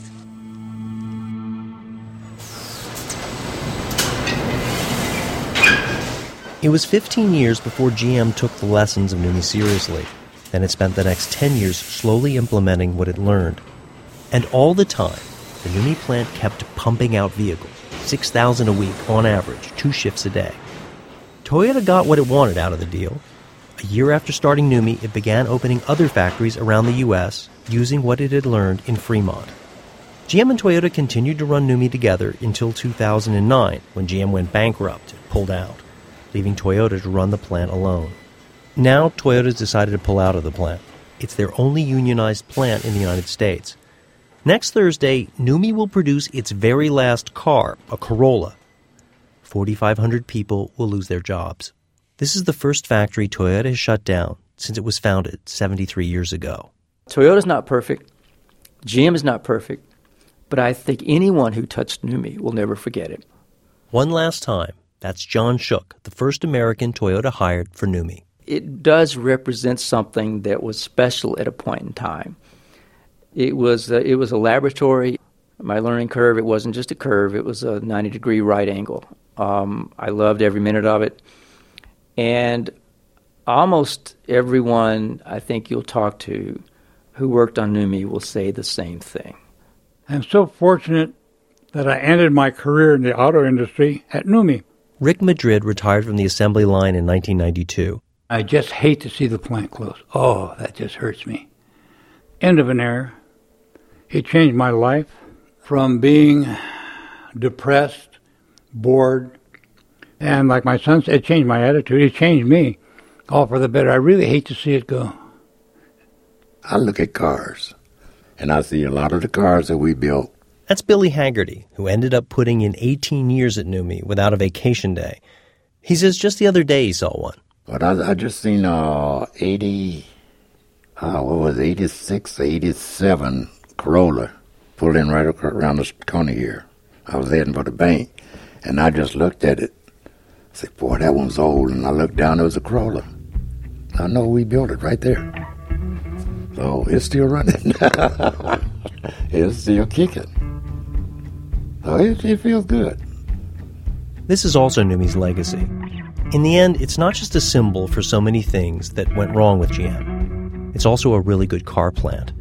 C: It was 15 years before GM took the lessons of NUMMI seriously. Then it spent the next 10 years slowly implementing what it learned. And all the time, the NUMMI plant kept pumping out vehicles, 6,000 a week on average, two shifts a day. Toyota got what it wanted out of the deal. A year after starting NUMMI, it began opening other factories around the U.S. using what it had learned in Fremont. GM and Toyota continued to run NUMMI together until 2009, when GM went bankrupt and pulled out leaving Toyota to run the plant alone. Now, Toyota's decided to pull out of the plant. It's their only unionized plant in the United States. Next Thursday, NUMMI will produce its very last car, a Corolla. 4,500 people will lose their jobs. This is the first factory Toyota has shut down since it was founded 73 years ago.
E: Toyota's not perfect. GM is not perfect. But I think anyone who touched NUMMI will never forget it.
C: One last time, that's John Shook, the first American Toyota hired for NUMMI.
E: It does represent something that was special at a point in time. It was a, it was a laboratory. My learning curve it wasn't just a curve; it was a 90 degree right angle. Um, I loved every minute of it, and almost everyone I think you'll talk to who worked on NUMMI will say the same thing.
G: I'm so fortunate that I ended my career in the auto industry at NUMMI.
C: Rick Madrid retired from the assembly line in 1992.
G: I just hate to see the plant close. Oh, that just hurts me. End of an era. It changed my life from being depressed, bored, and like my son said, it changed my attitude. It changed me, all for the better. I really hate to see it go.
I: I look at cars, and I see a lot of the cars that we built
C: that's Billy Haggerty, who ended up putting in 18 years at NUMMI without a vacation day. He says just the other day he saw one.
I: But I, I just seen uh 80, uh, what was it, 86, 87 Corolla pulled in right around the corner here. I was heading for the bank, and I just looked at it. I said, boy, that one's old. And I looked down, it was a Corolla. I know we built it right there. So it's still running. *laughs* it's still kicking. Oh, it, it feels good.
C: This is also NUMMI's legacy. In the end, it's not just a symbol for so many things that went wrong with GM. It's also a really good car plant,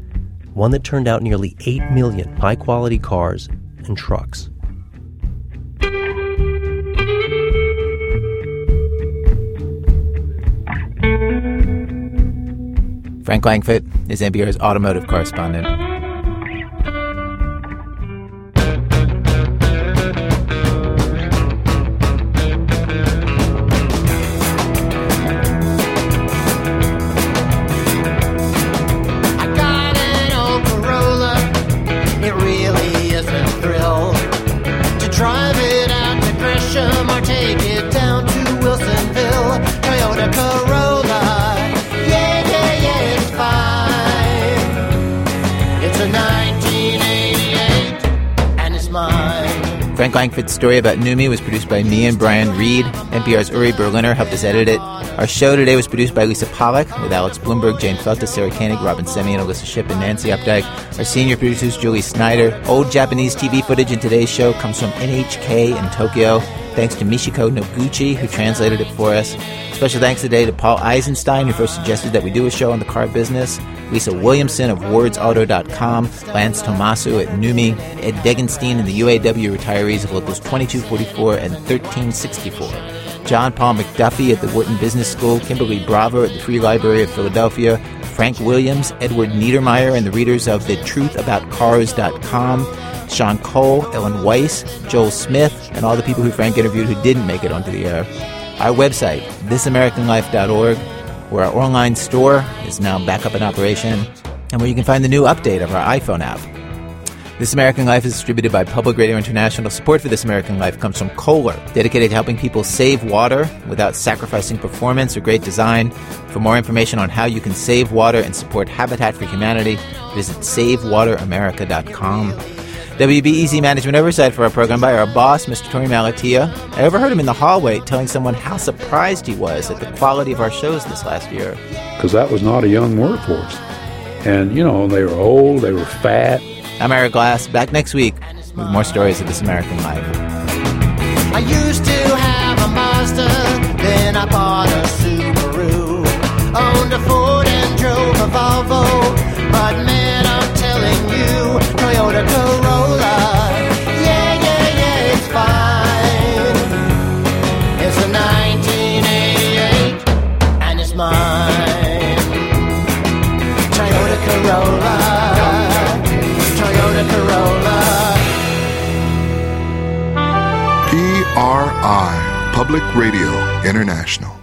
C: one that turned out nearly 8 million high quality cars and trucks.
A: Frank Langfitt is NPR's automotive correspondent. Frank Langfitt's story about NUMMI was produced by me and Brian Reed. NPR's Uri Berliner helped us edit it. Our show today was produced by Lisa Pollak with Alex Blumberg, Jane Feltes, Sarah Koenig, Robin Semien, Alyssa Shipp, and Nancy Updike. Our senior producers, Julie Snyder. Old Japanese TV footage in today's show comes from NHK in Tokyo. Thanks to Michiko Noguchi, who translated it for us. Special thanks today to Paul Eisenstein, who first suggested that we do a show on the car business, Lisa Williamson of WardsAuto.com, Lance Tomasu at NUMMI, Ed Degenstein and the UAW retirees of Locals 2244 and 1364. John Paul MacDuffie at the Wharton Business School, Kimberly Bravo at the Free Library of Philadelphia, Frank Williams, Edward Niedermeyer, and the readers of TheTruthAboutCars.com, Sean Cole, Ellen Weiss, Joel Smith, and all the people who Frank interviewed who didn't make it onto the air. Our website, thisamericanlife.org, where our online store is now back up in operation, and where you can find the new update of our iPhone app. This American Life is distributed by Public Radio International. Support for This American Life comes from Kohler, dedicated to helping people save water without sacrificing performance or great design. For more information on how you can save water and support Habitat for Humanity, visit SaveWaterAmerica.com. WBEZ Management Oversight for our program by our boss, Mr. Torey Malatia. I overheard him in the hallway telling someone how surprised he was at the quality of our shows this last year.
F: Because that was not a young workforce. And, you know, they were old, they were fat.
A: I'm Ira Glass, back next week with more stories of this American life.
X: I used to have a Mazda, then I bought a Subaru. Owned a Ford and drove a Volvo, but man, I'm telling you, Toyota Corolla, yeah, yeah, yeah, it's fine. It's a 1988, and it's mine. Toyota Corolla, Toyota Corolla.
Y: PRI, Public Radio International.